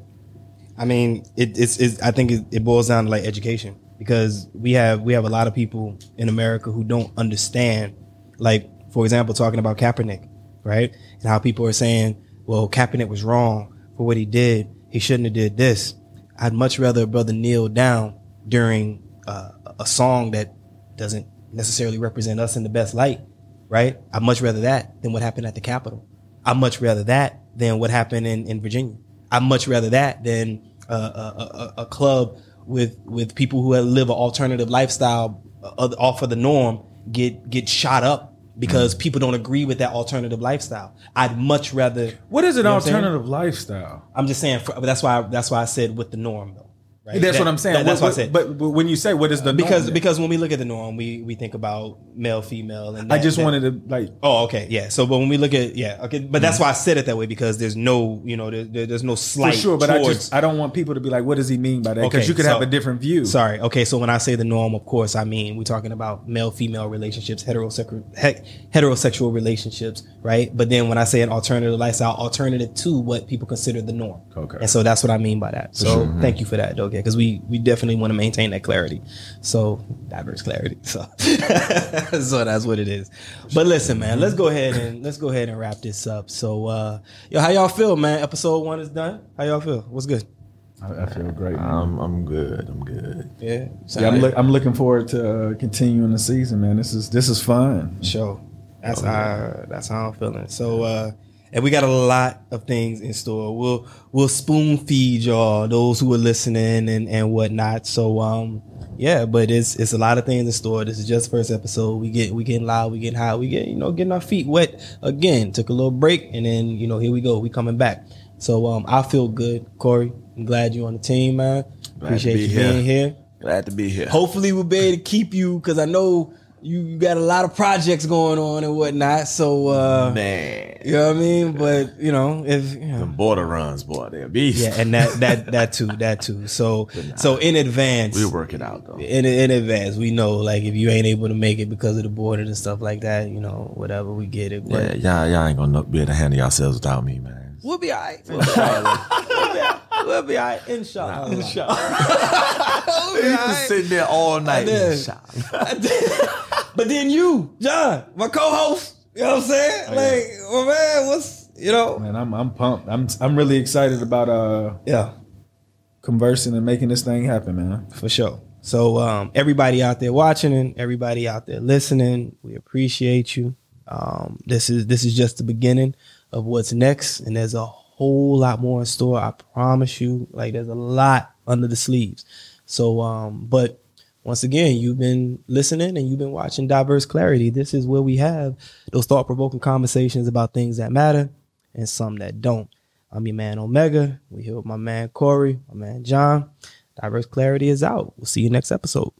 I mean, it, it's, it's I think it, it boils down to like education because we have we have a lot of people in America who don't understand. Like, for example, talking about Kaepernick, right, and how people are saying, "Well, Kaepernick was wrong for what he did. He shouldn't have did this." I'd much rather a brother kneel down during uh, a song that doesn't necessarily represent us in the best light, right? I'd much rather that than what happened at the Capitol. I'd much rather that than what happened in, in Virginia. I'd much rather that than uh, a, a, a club with with people who live an alternative lifestyle uh, off of the norm get get shot up because people don't agree with that alternative lifestyle. I'd much rather. What is an You know I'm alternative lifestyle? I'm just saying. For, but that's why. That's why I said with the norm though. Right? That's That- what I'm saying. that- that's What- what I said. But, but when you say what is the norm because then? because when we look at the norm, we we think about male, female, and I just that- wanted to like Oh, okay, yeah. So, but when we look at yeah, okay, but that's mm. why I said it that way because there's no, you know, there, there- there's no slight. for sure, but I just I don't want people to be like, what does he mean by that? Because Okay, you could so- have a different view. Sorry. Okay. So when I say the norm, of course, I mean we're talking about male female relationships, heterosexual heterosexual relationships, right? But then when I say an alternative lifestyle, alternative to what people consider the norm. Okay. And so that's what I mean by that. So thank you for that, okay? Because we we definitely want to maintain that clarity. So diverse clarity. So so that's what it is. But listen, man, let's go ahead and let's go ahead and wrap this up. So uh yo, how y'all feel, man? Episode one is done. How y'all feel? What's good? I, I feel great. man. I'm I'm good. I'm good. Yeah. yeah, I'm, look, I'm looking forward to uh, continuing the season, man. This is this is fun. show. That's how that's how I'm feeling. So uh and we got a lot of things in store. We'll we'll spoon feed y'all, those who are listening and, and whatnot. So um yeah, but it's it's a lot of things in store. This is just the first episode. We get we getting loud, we getting high, we get you know getting our feet wet again. Took a little break and then you know here we go. We coming back. So um I feel good, Corey. I'm glad you're on the team, man. Glad Appreciate be you here. being here. Glad to be here. Hopefully, we'll be able to keep you because I know you, got a lot of projects going on and whatnot. So, uh, Man, you know what I mean? But you know, if you know, the border runs, boy, they're beast. yeah, and that that that too, that too. So, so in advance, we work it out though. in in advance, we know like if you ain't able to make it because of the border and stuff like that, you know, whatever, we get it. But Yeah, y'all, y'all ain't gonna be able to handle yourselves without me, man. we'll be all right. We'll be all right. We'll be all right. Inshallah. Inshallah. we'll be all right. sitting there all night. did. But then you, John, my co-host, you know what I'm saying? Like, oh man, what's you know? Man, I'm I'm pumped. I'm I'm really excited about uh Yeah, conversing and making this thing happen, man. for sure. So um, everybody out there watching and everybody out there listening, we appreciate you. Um, this is this is just the beginning of what's next, and there's a whole lot more in store. I promise you. Like there's a lot under the sleeves. So, um, but once again, you've been listening and you've been watching Diverse Clarity. This is where we have those thought provoking conversations about things that matter and some that don't. I'm your man OMEHGA. We here with my man Corey, my man John. Diverse Clarity is out. We'll see you next episode.